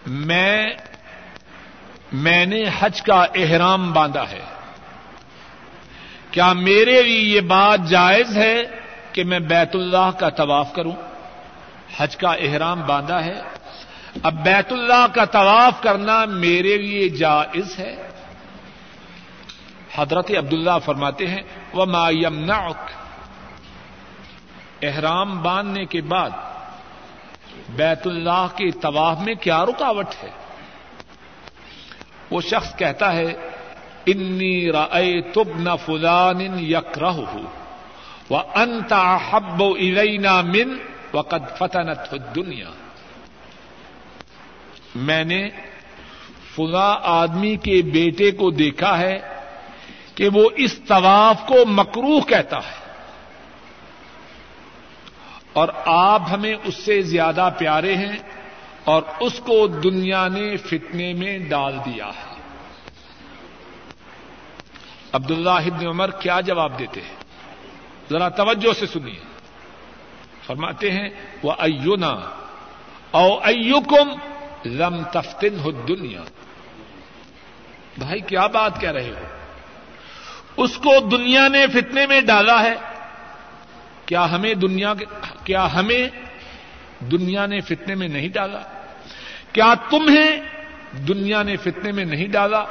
میں میں نے حج کا احرام باندھا ہے۔ کیا میرے لیے یہ بات جائز ہے کہ میں بیت اللہ کا طواف کروں؟ حج کا احرام باندھا ہے۔ اب بیت اللہ کا طواف کرنا میرے لیے جائز ہے۔ حضرت عبداللہ فرماتے ہیں وہ مایم احرام باندھنے کے بعد بیت اللہ کے طواف میں کیا رکاوٹ ہے؟ وہ شخص کہتا ہے انی رائے تب نہ فلان یک رہ وہ انتا حب الینا من وقد فتنت دنیا میں نے فلا آدمی کے بیٹے کو دیکھا ہے کہ وہ اس طواف کو مکروح کہتا ہے۔ اور آپ ہمیں اس سے زیادہ پیارے ہیں اور اس کو دنیا نے فتنے میں ڈال دیا ہے۔ عبداللہ ابن عمر کیا جواب دیتے ہیں؟ ذرا توجہ سے سنیے۔ فرماتے ہیں وہ ایونا او ایوکم لم تفتن ہو دنیا بھائی، کیا بات کہہ رہے ہو؟ اس کو دنیا نے فتنے میں ڈالا ہے۔ کیا ہمیں دنیا کیا ہمیں دنیا نے فتنے میں نہیں ڈالا؟ کیا تمہیں دنیا نے فتنے میں نہیں ڈالا؟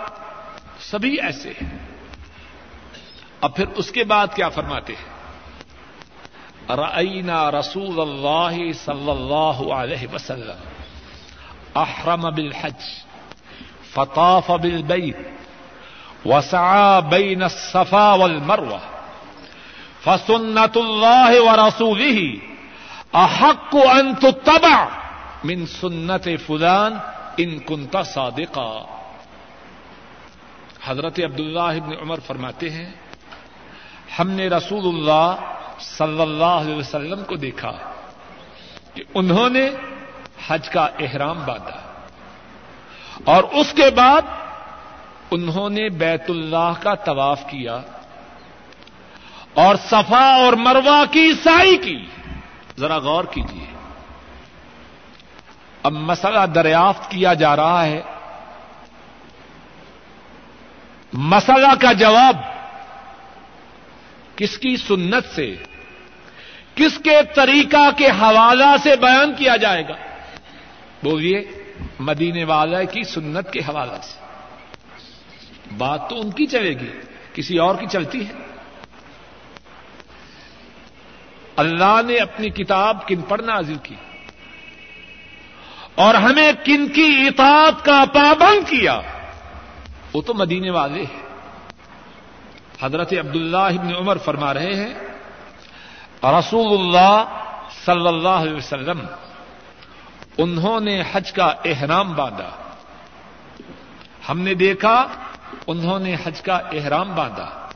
سبھی ایسے ہیں۔ اب پھر اس کے بعد کیا فرماتے ہیں؟ رعینا رسول اللہ صلی اللہ علیہ وسلم. احرم بالحج، فطاف بالبيت، وسعى بين الصفا والمروه فسنت الله ورسوله احق ان تتبع من سنت فلان ان كنت صادقا. حضرت عبداللہ ابن عمر فرماتے ہیں، ہم نے رسول اللہ صلی اللہ علیہ وسلم کو دیکھا کہ انہوں نے حج کا احرام باندھا اور اس کے بعد انہوں نے بیت اللہ کا طواف کیا اور صفا اور مروا کی سائی کی۔ ذرا غور کیجیے اب مسئلہ دریافت کیا جا رہا ہے۔ مسئلہ کا جواب کس کی سنت سے؟ کس کے طریقہ کے حوالہ سے بیان کیا جائے گا؟ بولیے، مدینے والا کی سنت کے حوالہ سے۔ بات تو ان کی چلے گی، کسی اور کی چلتی ہے۔ اللہ نے اپنی کتاب کن پر نازل کی، اور ہمیں کن کی اطاعت کا پابند کیا۔ وہ تو مدینے والے ہیں۔ حضرت عبداللہ ابن عمر فرما رہے ہیں رسول اللہ صلی اللہ علیہ وسلم، انہوں نے حج کا احرام باندھا۔ ہم نے دیکھا، انہوں نے حج کا احرام باندھا۔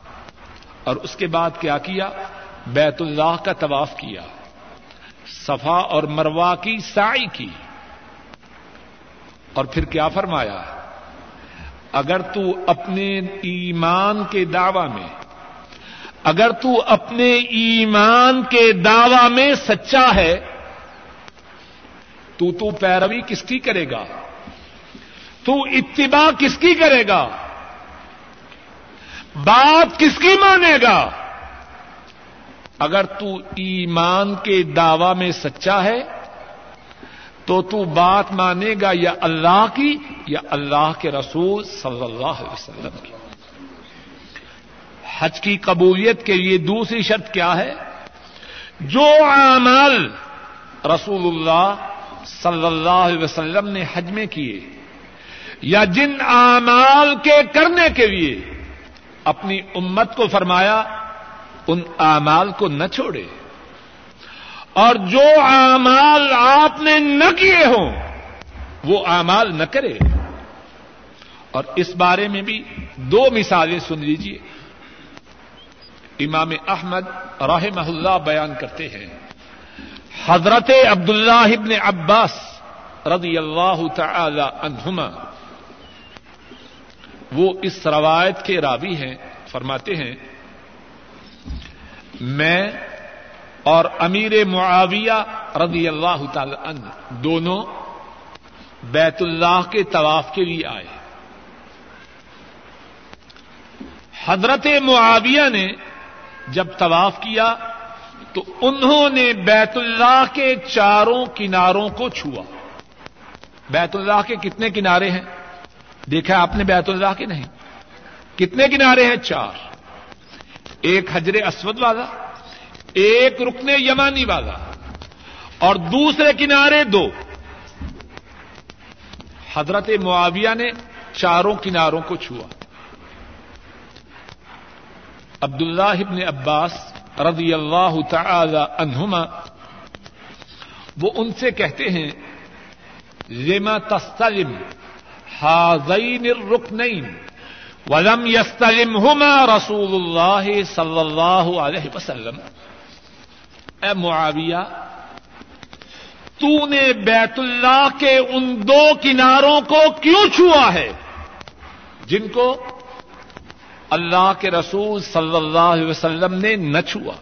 اور اس کے بعد کیا کیا؟ بیت اللہ کا طواف کیا۔ صفا اور مروا کی سائی کی۔ اور پھر کیا فرمایا؟ اگر تو اپنے ایمان کے دعوی میں، اگر تو اپنے ایمان کے دعوی میں سچا ہے، تو تو پیروی کس کی کرے گا؟ تو اتباع کس کی کرے گا؟ بات کس کی مانے گا؟ اگر تو ایمان کے دعوی میں سچا ہے تو تو بات مانے گا یا اللہ کی یا اللہ کے رسول صلی اللہ علیہ وسلم کی۔ حج کی قبولیت کے لیے دوسری شرط کیا ہے؟ جو اعمال رسول اللہ صلی اللہ علیہ وسلم نے حج میں کیے یا جن اعمال کے کرنے کے لیے اپنی امت کو فرمایا، ان اعمال کو نہ چھوڑے۔ اور جو اعمال آپ نے نہ کیے ہوں، وہ اعمال نہ کرے۔ اور اس بارے میں بھی دو مثالیں سن لیجیے امام احمد رحمہ اللہ بیان کرتے ہیں۔ حضرت عبداللہ ابن عباس رضی اللہ تعالی عنہما، وہ اس روایت کے راوی ہیں، فرماتے ہیں، میں اور امیر معاویہ رضی اللہ تعالی عنہ دونوں بیت اللہ کے طواف کے لیے آئے۔ حضرت معاویہ نے جب طواف کیا تو انہوں نے بیت اللہ کے چاروں کناروں کو چھوا۔ بیت اللہ کے کتنے کنارے ہیں؟ دیکھا آپ نے بیت اللہ کے نہیں۔ کتنے کنارے ہیں؟ چار۔ ایک حجر اسود والا ایک رکن یمانی والا اور دوسرے کنارے دو۔ حضرت معاویہ نے چاروں کناروں کو چھوا۔ عبداللہ ابن عباس رضی اللہ تعالی عنہما وہ ان سے کہتے ہیں، لما تستلم حاضین الرکنین ولم يستلمهما رسول اللہ صلی اللہ علیہ وسلم؟ اے معاویہ، تو نے بیت اللہ کے ان دو کناروں کو کیوں چھوا ہے؟ جن کو اللہ کے رسول صلی اللہ علیہ وسلم نے نہ چھوا۔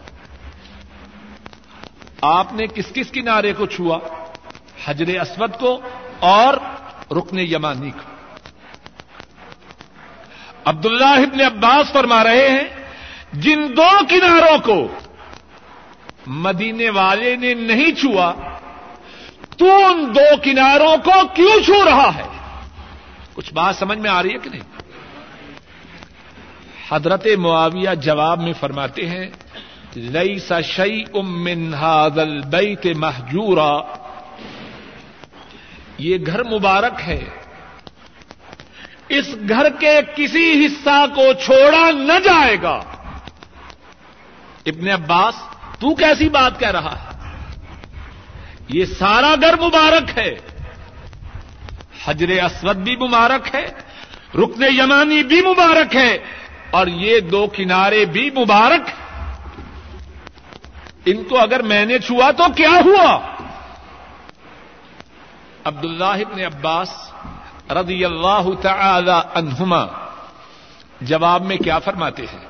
آپ نے کس کس کنارے کو چھوا؟ حجر اسود کو اور رکن یمانی کو۔ عبداللہ ابن عباس فرما رہے ہیں، جن دو کناروں کو مدینے والے نے نہیں چھوا، تو ان دو کناروں کو کیوں چھو رہا ہے؟ کچھ بات سمجھ میں آ رہی ہے کہ نہیں؟ حضرت معاویہ جواب میں فرماتے ہیں لئی سا شعی ام حاضل بیت محجورا یہ گھر مبارک ہے۔ اس گھر کے کسی حصہ کو چھوڑا نہ جائے گا۔ ابن عباس تو کیسی بات کہہ رہا؟ ہے یہ سارا گھر مبارک ہے۔ حجر اسود بھی مبارک ہے، رکن یمانی بھی مبارک ہے، اور یہ دو کنارے بھی مبارک۔ ان کو اگر میں نے چھوا تو کیا ہوا؟ عبداللہ ابن عباس رضی اللہ تعالی عنہما جواب میں کیا فرماتے ہیں؟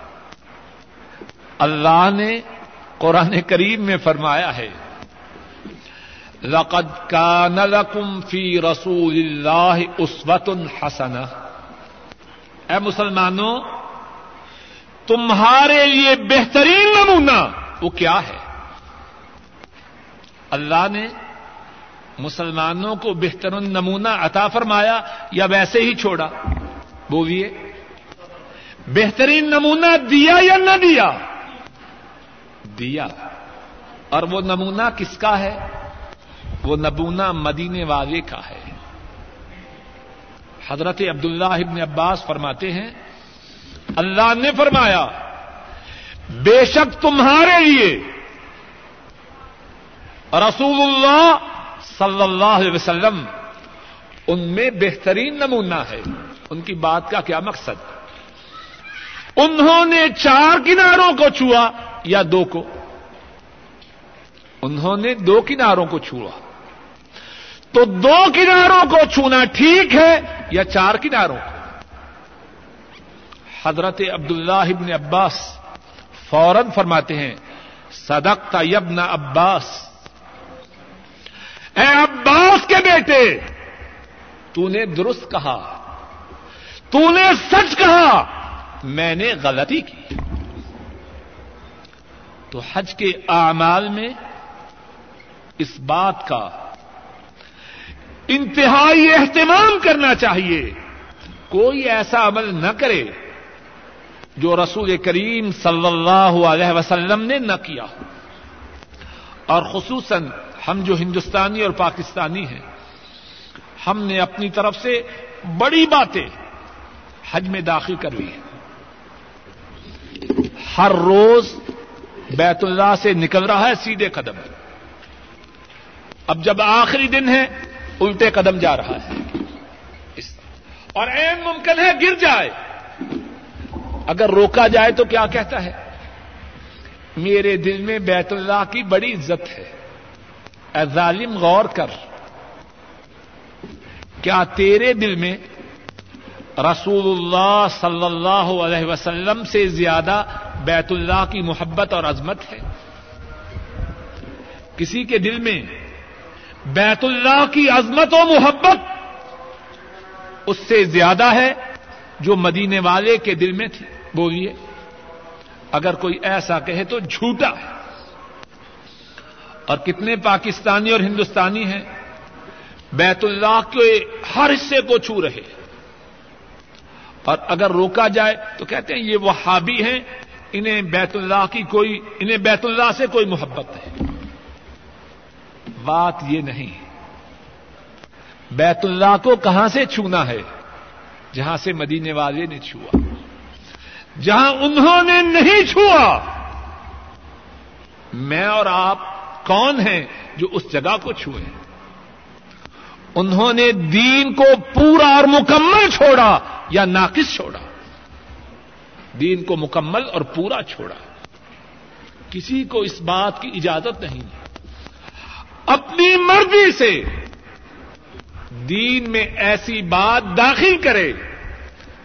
اللہ نے قرآن کریم میں فرمایا ہے، لقد كان لكم في رسول اللہ اسوت حسنہ۔ اے مسلمانوں، تمہارے لیے بہترین نمونہ وہ کیا ہے؟ اللہ نے مسلمانوں کو بہترین نمونہ عطا فرمایا یا ویسے ہی چھوڑا؟ بولیے، بہترین نمونہ دیا یا نہ دیا؟ دیا۔ اور وہ نمونہ کس کا ہے؟ وہ نمونہ مدینے والے کا ہے۔ حضرت عبداللہ ابن عباس فرماتے ہیں، اللہ نے فرمایا، بے شک تمہارے لیے رسول اللہ صلی اللہ علیہ وسلم ان میں بہترین نمونہ ہے۔ ان کی بات کا کیا مقصد؟ انہوں نے چار کناروں کو چھوا یا دو کو؟ انہوں نے دو کناروں کو چھوا۔ تو دو کناروں کو چھونا ٹھیک ہے یا چار کناروں کو؟ حضرت عبداللہ ابن عباس فوراً فرماتے ہیں، صدقت یبن عباس۔ اے عباس کے بیٹے، تو نے درست کہا، تو نے سچ کہا۔ میں نے غلطی کی۔ تو حج کے اعمال میں اس بات کا انتہائی اہتمام کرنا چاہیے۔ کوئی ایسا عمل نہ کرے جو رسول کریم صلی اللہ علیہ وسلم نے نہ کیا اور خصوصاً ہم جو ہندوستانی اور پاکستانی ہیں، ہم نے اپنی طرف سے بڑی باتیں حج میں داخل کر لی ہیں۔ ہر روز بیت اللہ سے نکل رہا ہے سیدھے قدم اب جب آخری دن ہے، الٹے قدم جا رہا ہے۔ اور این ممکن ہے گر جائے۔ اگر روکا جائے تو کیا کہتا ہے؟ میرے دل میں بیت اللہ کی بڑی عزت ہے۔ اے ظالم، غور کر۔ کیا تیرے دل میں رسول اللہ صلی اللہ علیہ وسلم سے زیادہ بیت اللہ کی محبت اور عظمت ہے۔ کسی کے دل میں بیت اللہ کی عظمت و محبت اس سے زیادہ ہے جو مدینے والے کے دل میں تھی۔ بولیے، اگر کوئی ایسا کہے تو جھوٹا ہے۔ اور کتنے پاکستانی اور ہندوستانی ہیں، بیت اللہ کے ہر حصے کو چھو رہے۔ اور اگر روکا جائے تو کہتے ہیں یہ وہابی ہیں انہیں بیت اللہ کی کوئی انہیں بیت اللہ سے کوئی محبت ہے۔ بات یہ نہیں۔ بیت اللہ کو کہاں سے چھونا ہے؟ جہاں سے مدینے والے نے چھوا۔ جہاں انہوں نے نہیں چھوا۔ میں اور آپ کون ہیں جو اس جگہ کو چھوئے؟ انہوں نے دین کو پورا اور مکمل چھوڑا یا ناقص چھوڑا؟ دین کو مکمل اور پورا چھوڑا۔ کسی کو اس بات کی اجازت نہیں۔ اپنی مرضی سے دین میں ایسی بات داخل کرے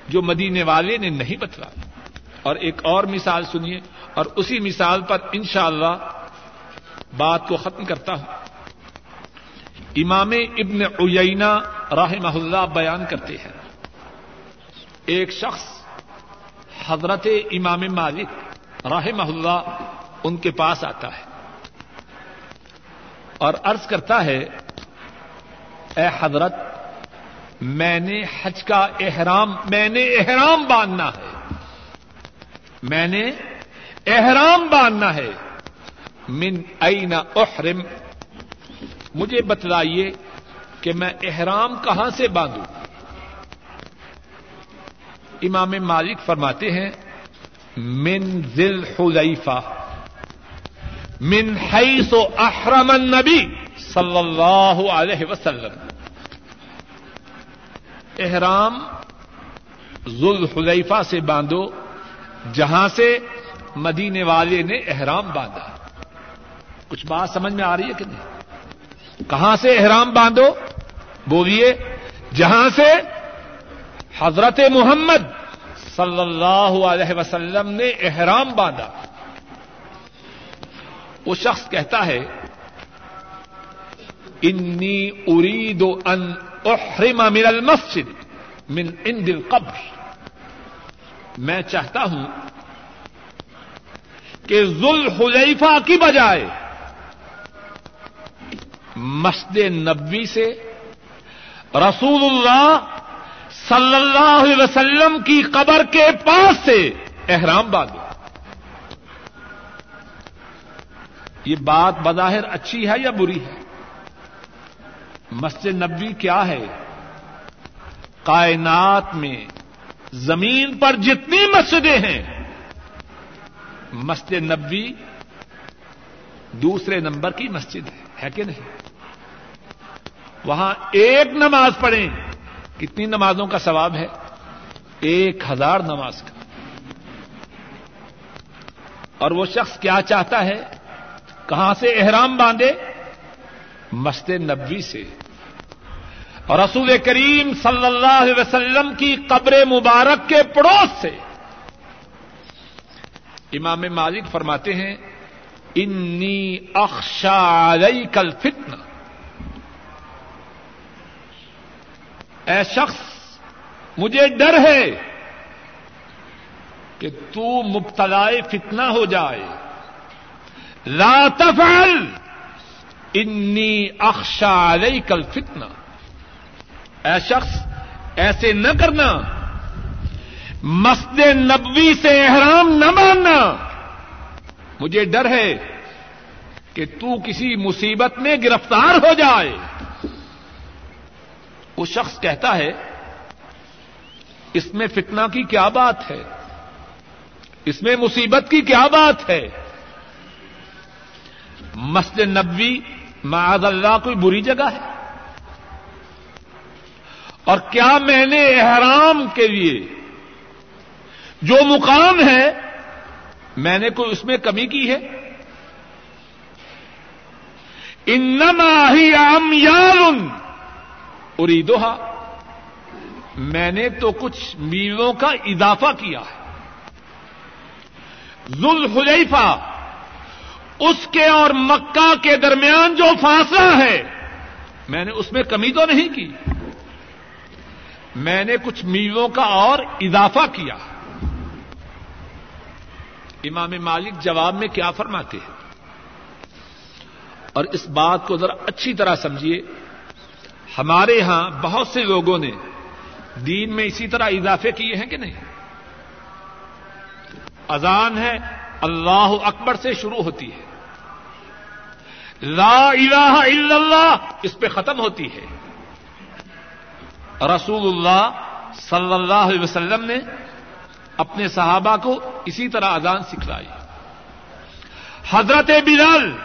جو مدینے والے نے نہیں بتلا۔ اور ایک اور مثال سنیے، اور اسی مثال پر انشاءاللہ اللہ بات کو ختم کرتا ہوں۔ امام ابن عیینہ رحمہ اللہ بیان کرتے ہیں۔ ایک شخص حضرت امام مالک رحمہ اللہ ان کے پاس آتا ہے اور عرض کرتا ہے، اے حضرت، میں نے حج کا احرام، میں نے احرام باندھنا ہے۔ میں نے احرام باندھنا ہے۔ من این احرم؟ مجھے بتلائیے کہ میں احرام کہاں سے باندھوں؟ امام مالک فرماتے ہیں، من ذل حلیفہ، من حیث احرم النبی صلی اللہ علیہ وسلم۔ احرام ذل حلیفہ سے باندھو، جہاں سے مدینے والے نے احرام باندھا۔ کچھ بات سمجھ میں آ رہی ہے کہ نہیں؟ کہاں سے احرام باندھو؟ بولیے، جہاں سے حضرت محمد صلی اللہ علیہ وسلم نے احرام باندھا۔ وہ شخص کہتا ہے، انی ارید ان احرم من المسجد من عند القبر. میں چاہتا ہوں کہ ذل حلیفہ کی بجائے مسجد نبوی سے رسول اللہ صلی اللہ علیہ وسلم کی قبر کے پاس سے احرام باندھو یہ بات بظاہر اچھی ہے یا بری ہے؟ مسجد نبی کیا ہے؟ کائنات میں زمین پر جتنی مسجدیں ہیں، مسجد نبی دوسرے نمبر کی مسجد ہے ہے کہ نہیں؟ وہاں ایک نماز پڑھیں۔ کتنی نمازوں کا ثواب ہے؟ ایک ہزار نماز کا۔ اور وہ شخص کیا چاہتا ہے؟ کہاں سے احرام باندھے؟ مسجد نبوی سے۔ اور رسول کریم صلی اللہ علیہ وسلم کی قبر مبارک کے پڑوس سے۔ امام مالک فرماتے ہیں انی اخشا علی کل اے شخص، مجھے ڈر ہے کہ تو مبتلا فتنہ ہو جائے۔ لا تفعل، انی اخشا علی الفتنہ۔ اے شخص، ایسے نہ کرنا۔ مسجد نبوی سے احرام نہ ماننا۔ مجھے ڈر ہے کہ تو کسی مصیبت میں گرفتار ہو جائے۔ وہ شخص کہتا ہے، اس میں فتنہ کی کیا بات ہے؟ اس میں مصیبت کی کیا بات ہے؟ مسجد نبوی معاذ اللہ کوئی بری جگہ ہے؟ اور کیا میں نے احرام کے لیے جو مقام ہے، میں نے کوئی اس میں کمی کی ہے؟ انما ہی امیال اریدوہا میں نے تو کچھ میلوں کا اضافہ کیا ہے۔ ذوالحلیفہ، اس کے اور مکہ کے درمیان جو فاصلہ ہے، میں نے اس میں کمی تو نہیں کی۔ میں نے کچھ میلوں کا اور اضافہ کیا۔ امام مالک جواب میں کیا فرماتے ہیں؟ اور اس بات کو ذرا اچھی طرح سمجھیے۔ ہمارے ہاں بہت سے لوگوں نے دین میں اسی طرح اضافے کیے ہیں کہ نہیں؟ اذان ہے، اللہ اکبر سے شروع ہوتی ہے۔ لا الہ الا اللہ اس پہ ختم ہوتی ہے۔ رسول اللہ صلی اللہ علیہ وسلم نے اپنے صحابہ کو اسی طرح اذان سکھلائی۔ حضرت بلال،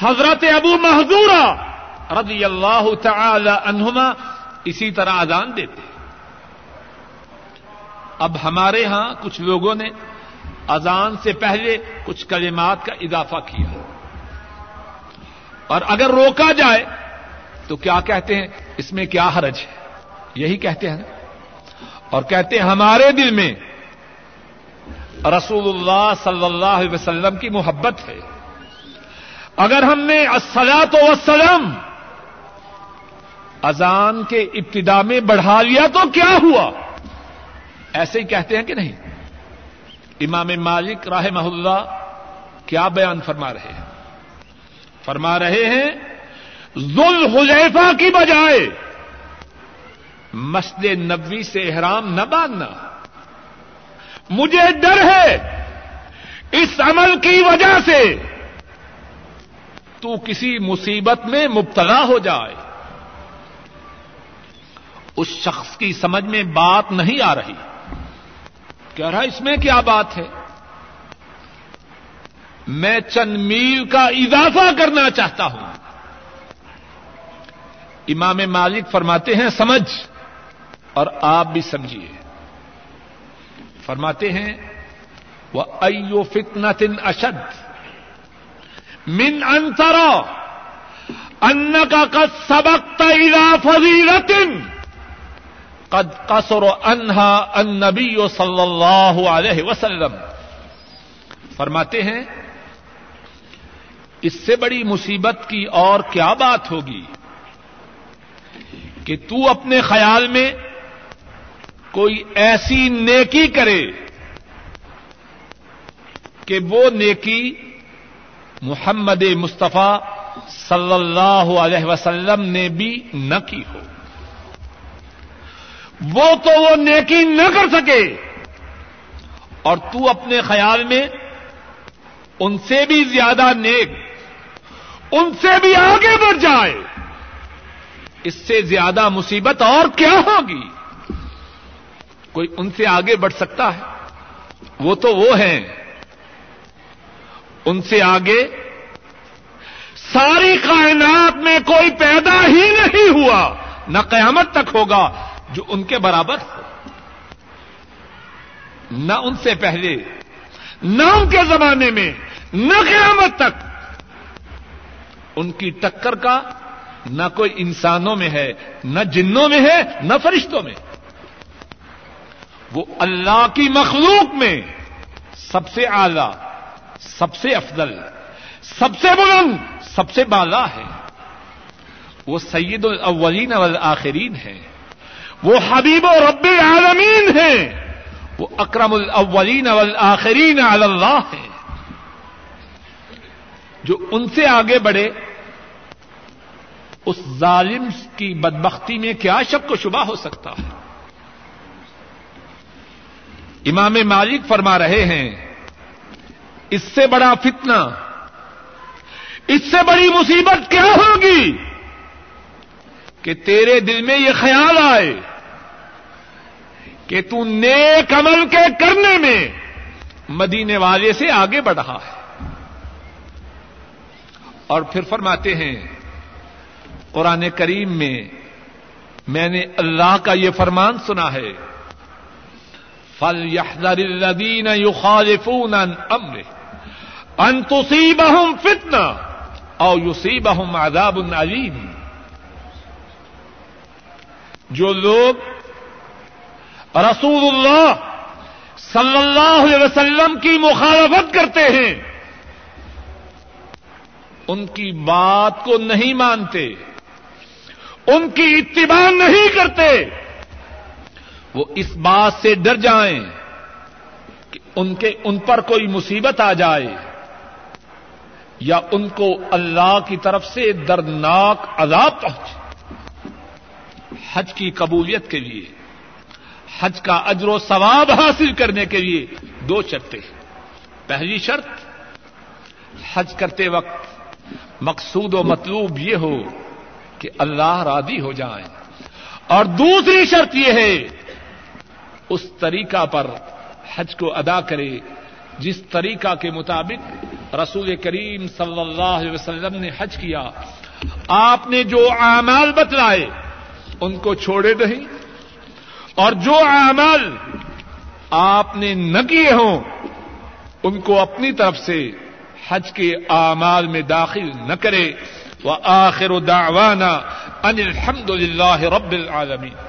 حضرت ابو محدورہ رضی اللہ تعالی عنہما اسی طرح اذان دیتے اب ہمارے ہاں کچھ لوگوں نے اذان سے پہلے کچھ کلمات کا اضافہ کیا۔ اور اگر روکا جائے تو کیا کہتے ہیں؟ اس میں کیا حرج ہے؟ یہی کہتے ہیں اور کہتے ہیں، ہمارے دل میں رسول اللہ صلی اللہ علیہ وسلم کی محبت ہے۔ اگر ہم نے السلاط وسلم اذان کے ابتدا میں بڑھا لیا تو کیا ہوا؟ ایسے ہی کہتے ہیں کہ نہیں۔ امام مالک راہ محلہ کیا بیان فرما رہے ہیں؟ فرما رہے ہیں ذل حلیفہ کی بجائے مسجد نبوی سے احرام نہ باندھنا مجھے ڈر ہے، اس عمل کی وجہ سے تو کسی مصیبت میں مبتلا ہو جائے۔ اس شخص کی سمجھ میں بات نہیں آ رہی۔ کہہ رہا اس میں کیا بات ہے؟ میں چند میل کا اضافہ کرنا چاہتا ہوں۔ امام مالک فرماتے ہیں، سمجھ، اور آپ بھی سمجھیے۔ فرماتے ہیں وہ ایو فتنا تن اشد۔ من انترا ان کا سبق تیرا قد قصر انہا ان نبی صلی اللہ علیہ وسلم۔ فرماتے ہیں، اس سے بڑی مصیبت کی اور کیا بات ہوگی؟ کہ تو اپنے خیال میں کوئی ایسی نیکی کرے کہ وہ نیکی محمد مصطفیٰ صلی اللہ علیہ وسلم نے بھی نہ کی ہو۔ وہ تو وہ نیکی نہ کر سکے۔ اور تو اپنے خیال میں ان سے بھی زیادہ نیک، ان سے بھی آگے بڑھ جائے۔ اس سے زیادہ مصیبت اور کیا ہوگی؟ کوئی ان سے آگے بڑھ سکتا ہے؟ وہ تو وہ ہیں۔ ان سے آگے ساری کائنات میں کوئی پیدا ہی نہیں ہوا، نہ قیامت تک ہوگا۔ جو ان کے برابر ہو نہ ان سے پہلے، نہ ان کے زمانے میں، نہ قیامت تک ان کی ٹکر کا نہ کوئی انسانوں میں ہے، نہ جنوں میں ہے، نہ فرشتوں میں۔ وہ اللہ کی مخلوق میں سب سے اعلی، سب سے افضل، سب سے بلند، سب سے بالا ہے۔ وہ سید الاولین والآخرین ہے وہ حبیب و رب العالمین ہے وہ اکرم الاولین والآخرین علی اللہ ہے جو ان سے آگے بڑھے، اس ظالم کی بدبختی میں کیا شک و شبہ ہو سکتا ہے؟ امام مالک فرما رہے ہیں، اس سے بڑا فتنہ، اس سے بڑی مصیبت کیا ہوگی کہ تیرے دل میں یہ خیال آئے۔ کہ تو نیک عمل کے کرنے میں مدینے والے سے آگے بڑھا ہے۔ اور پھر فرماتے ہیں، قرآن کریم میں میں نے اللہ کا یہ فرمان سنا ہے فل یحذر الذین یخالفون عن امر ان تصیبہم فتنہ او یصیبہم عذاب علیم جو لوگ رسول اللہ صلی اللہ علیہ وسلم کی مخالفت کرتے ہیں۔ ان کی بات کو نہیں مانتے۔ ان کی اتباع نہیں کرتے۔ وہ اس بات سے ڈر جائیں کہ ان کے، ان پر کوئی مصیبت آ جائے یا ان کو اللہ کی طرف سے دردناک عذاب پہنچے۔ حج کی قبولیت کے لیے۔ حج کا اجر و ثواب حاصل کرنے کے لیے دو شرطیں پہلی شرط، حج کرتے وقت مقصود و مطلوب یہ ہو کہ اللہ راضی ہو جائیں۔ اور دوسری شرط یہ ہے، اس طریقہ پر حج کو ادا کرے جس طریقہ کے مطابق رسول کریم صلی اللہ علیہ وسلم نے حج کیا۔ آپ نے جو اعمال بتلائے، ان کو چھوڑے نہیں اور جو اعمال آپ نے نہ کیے ہوں، ان کو اپنی طرف سے حج کے اعمال میں داخل نہ کرے۔ وہ آخر دعوانا ان الحمد للہ رب العالمین۔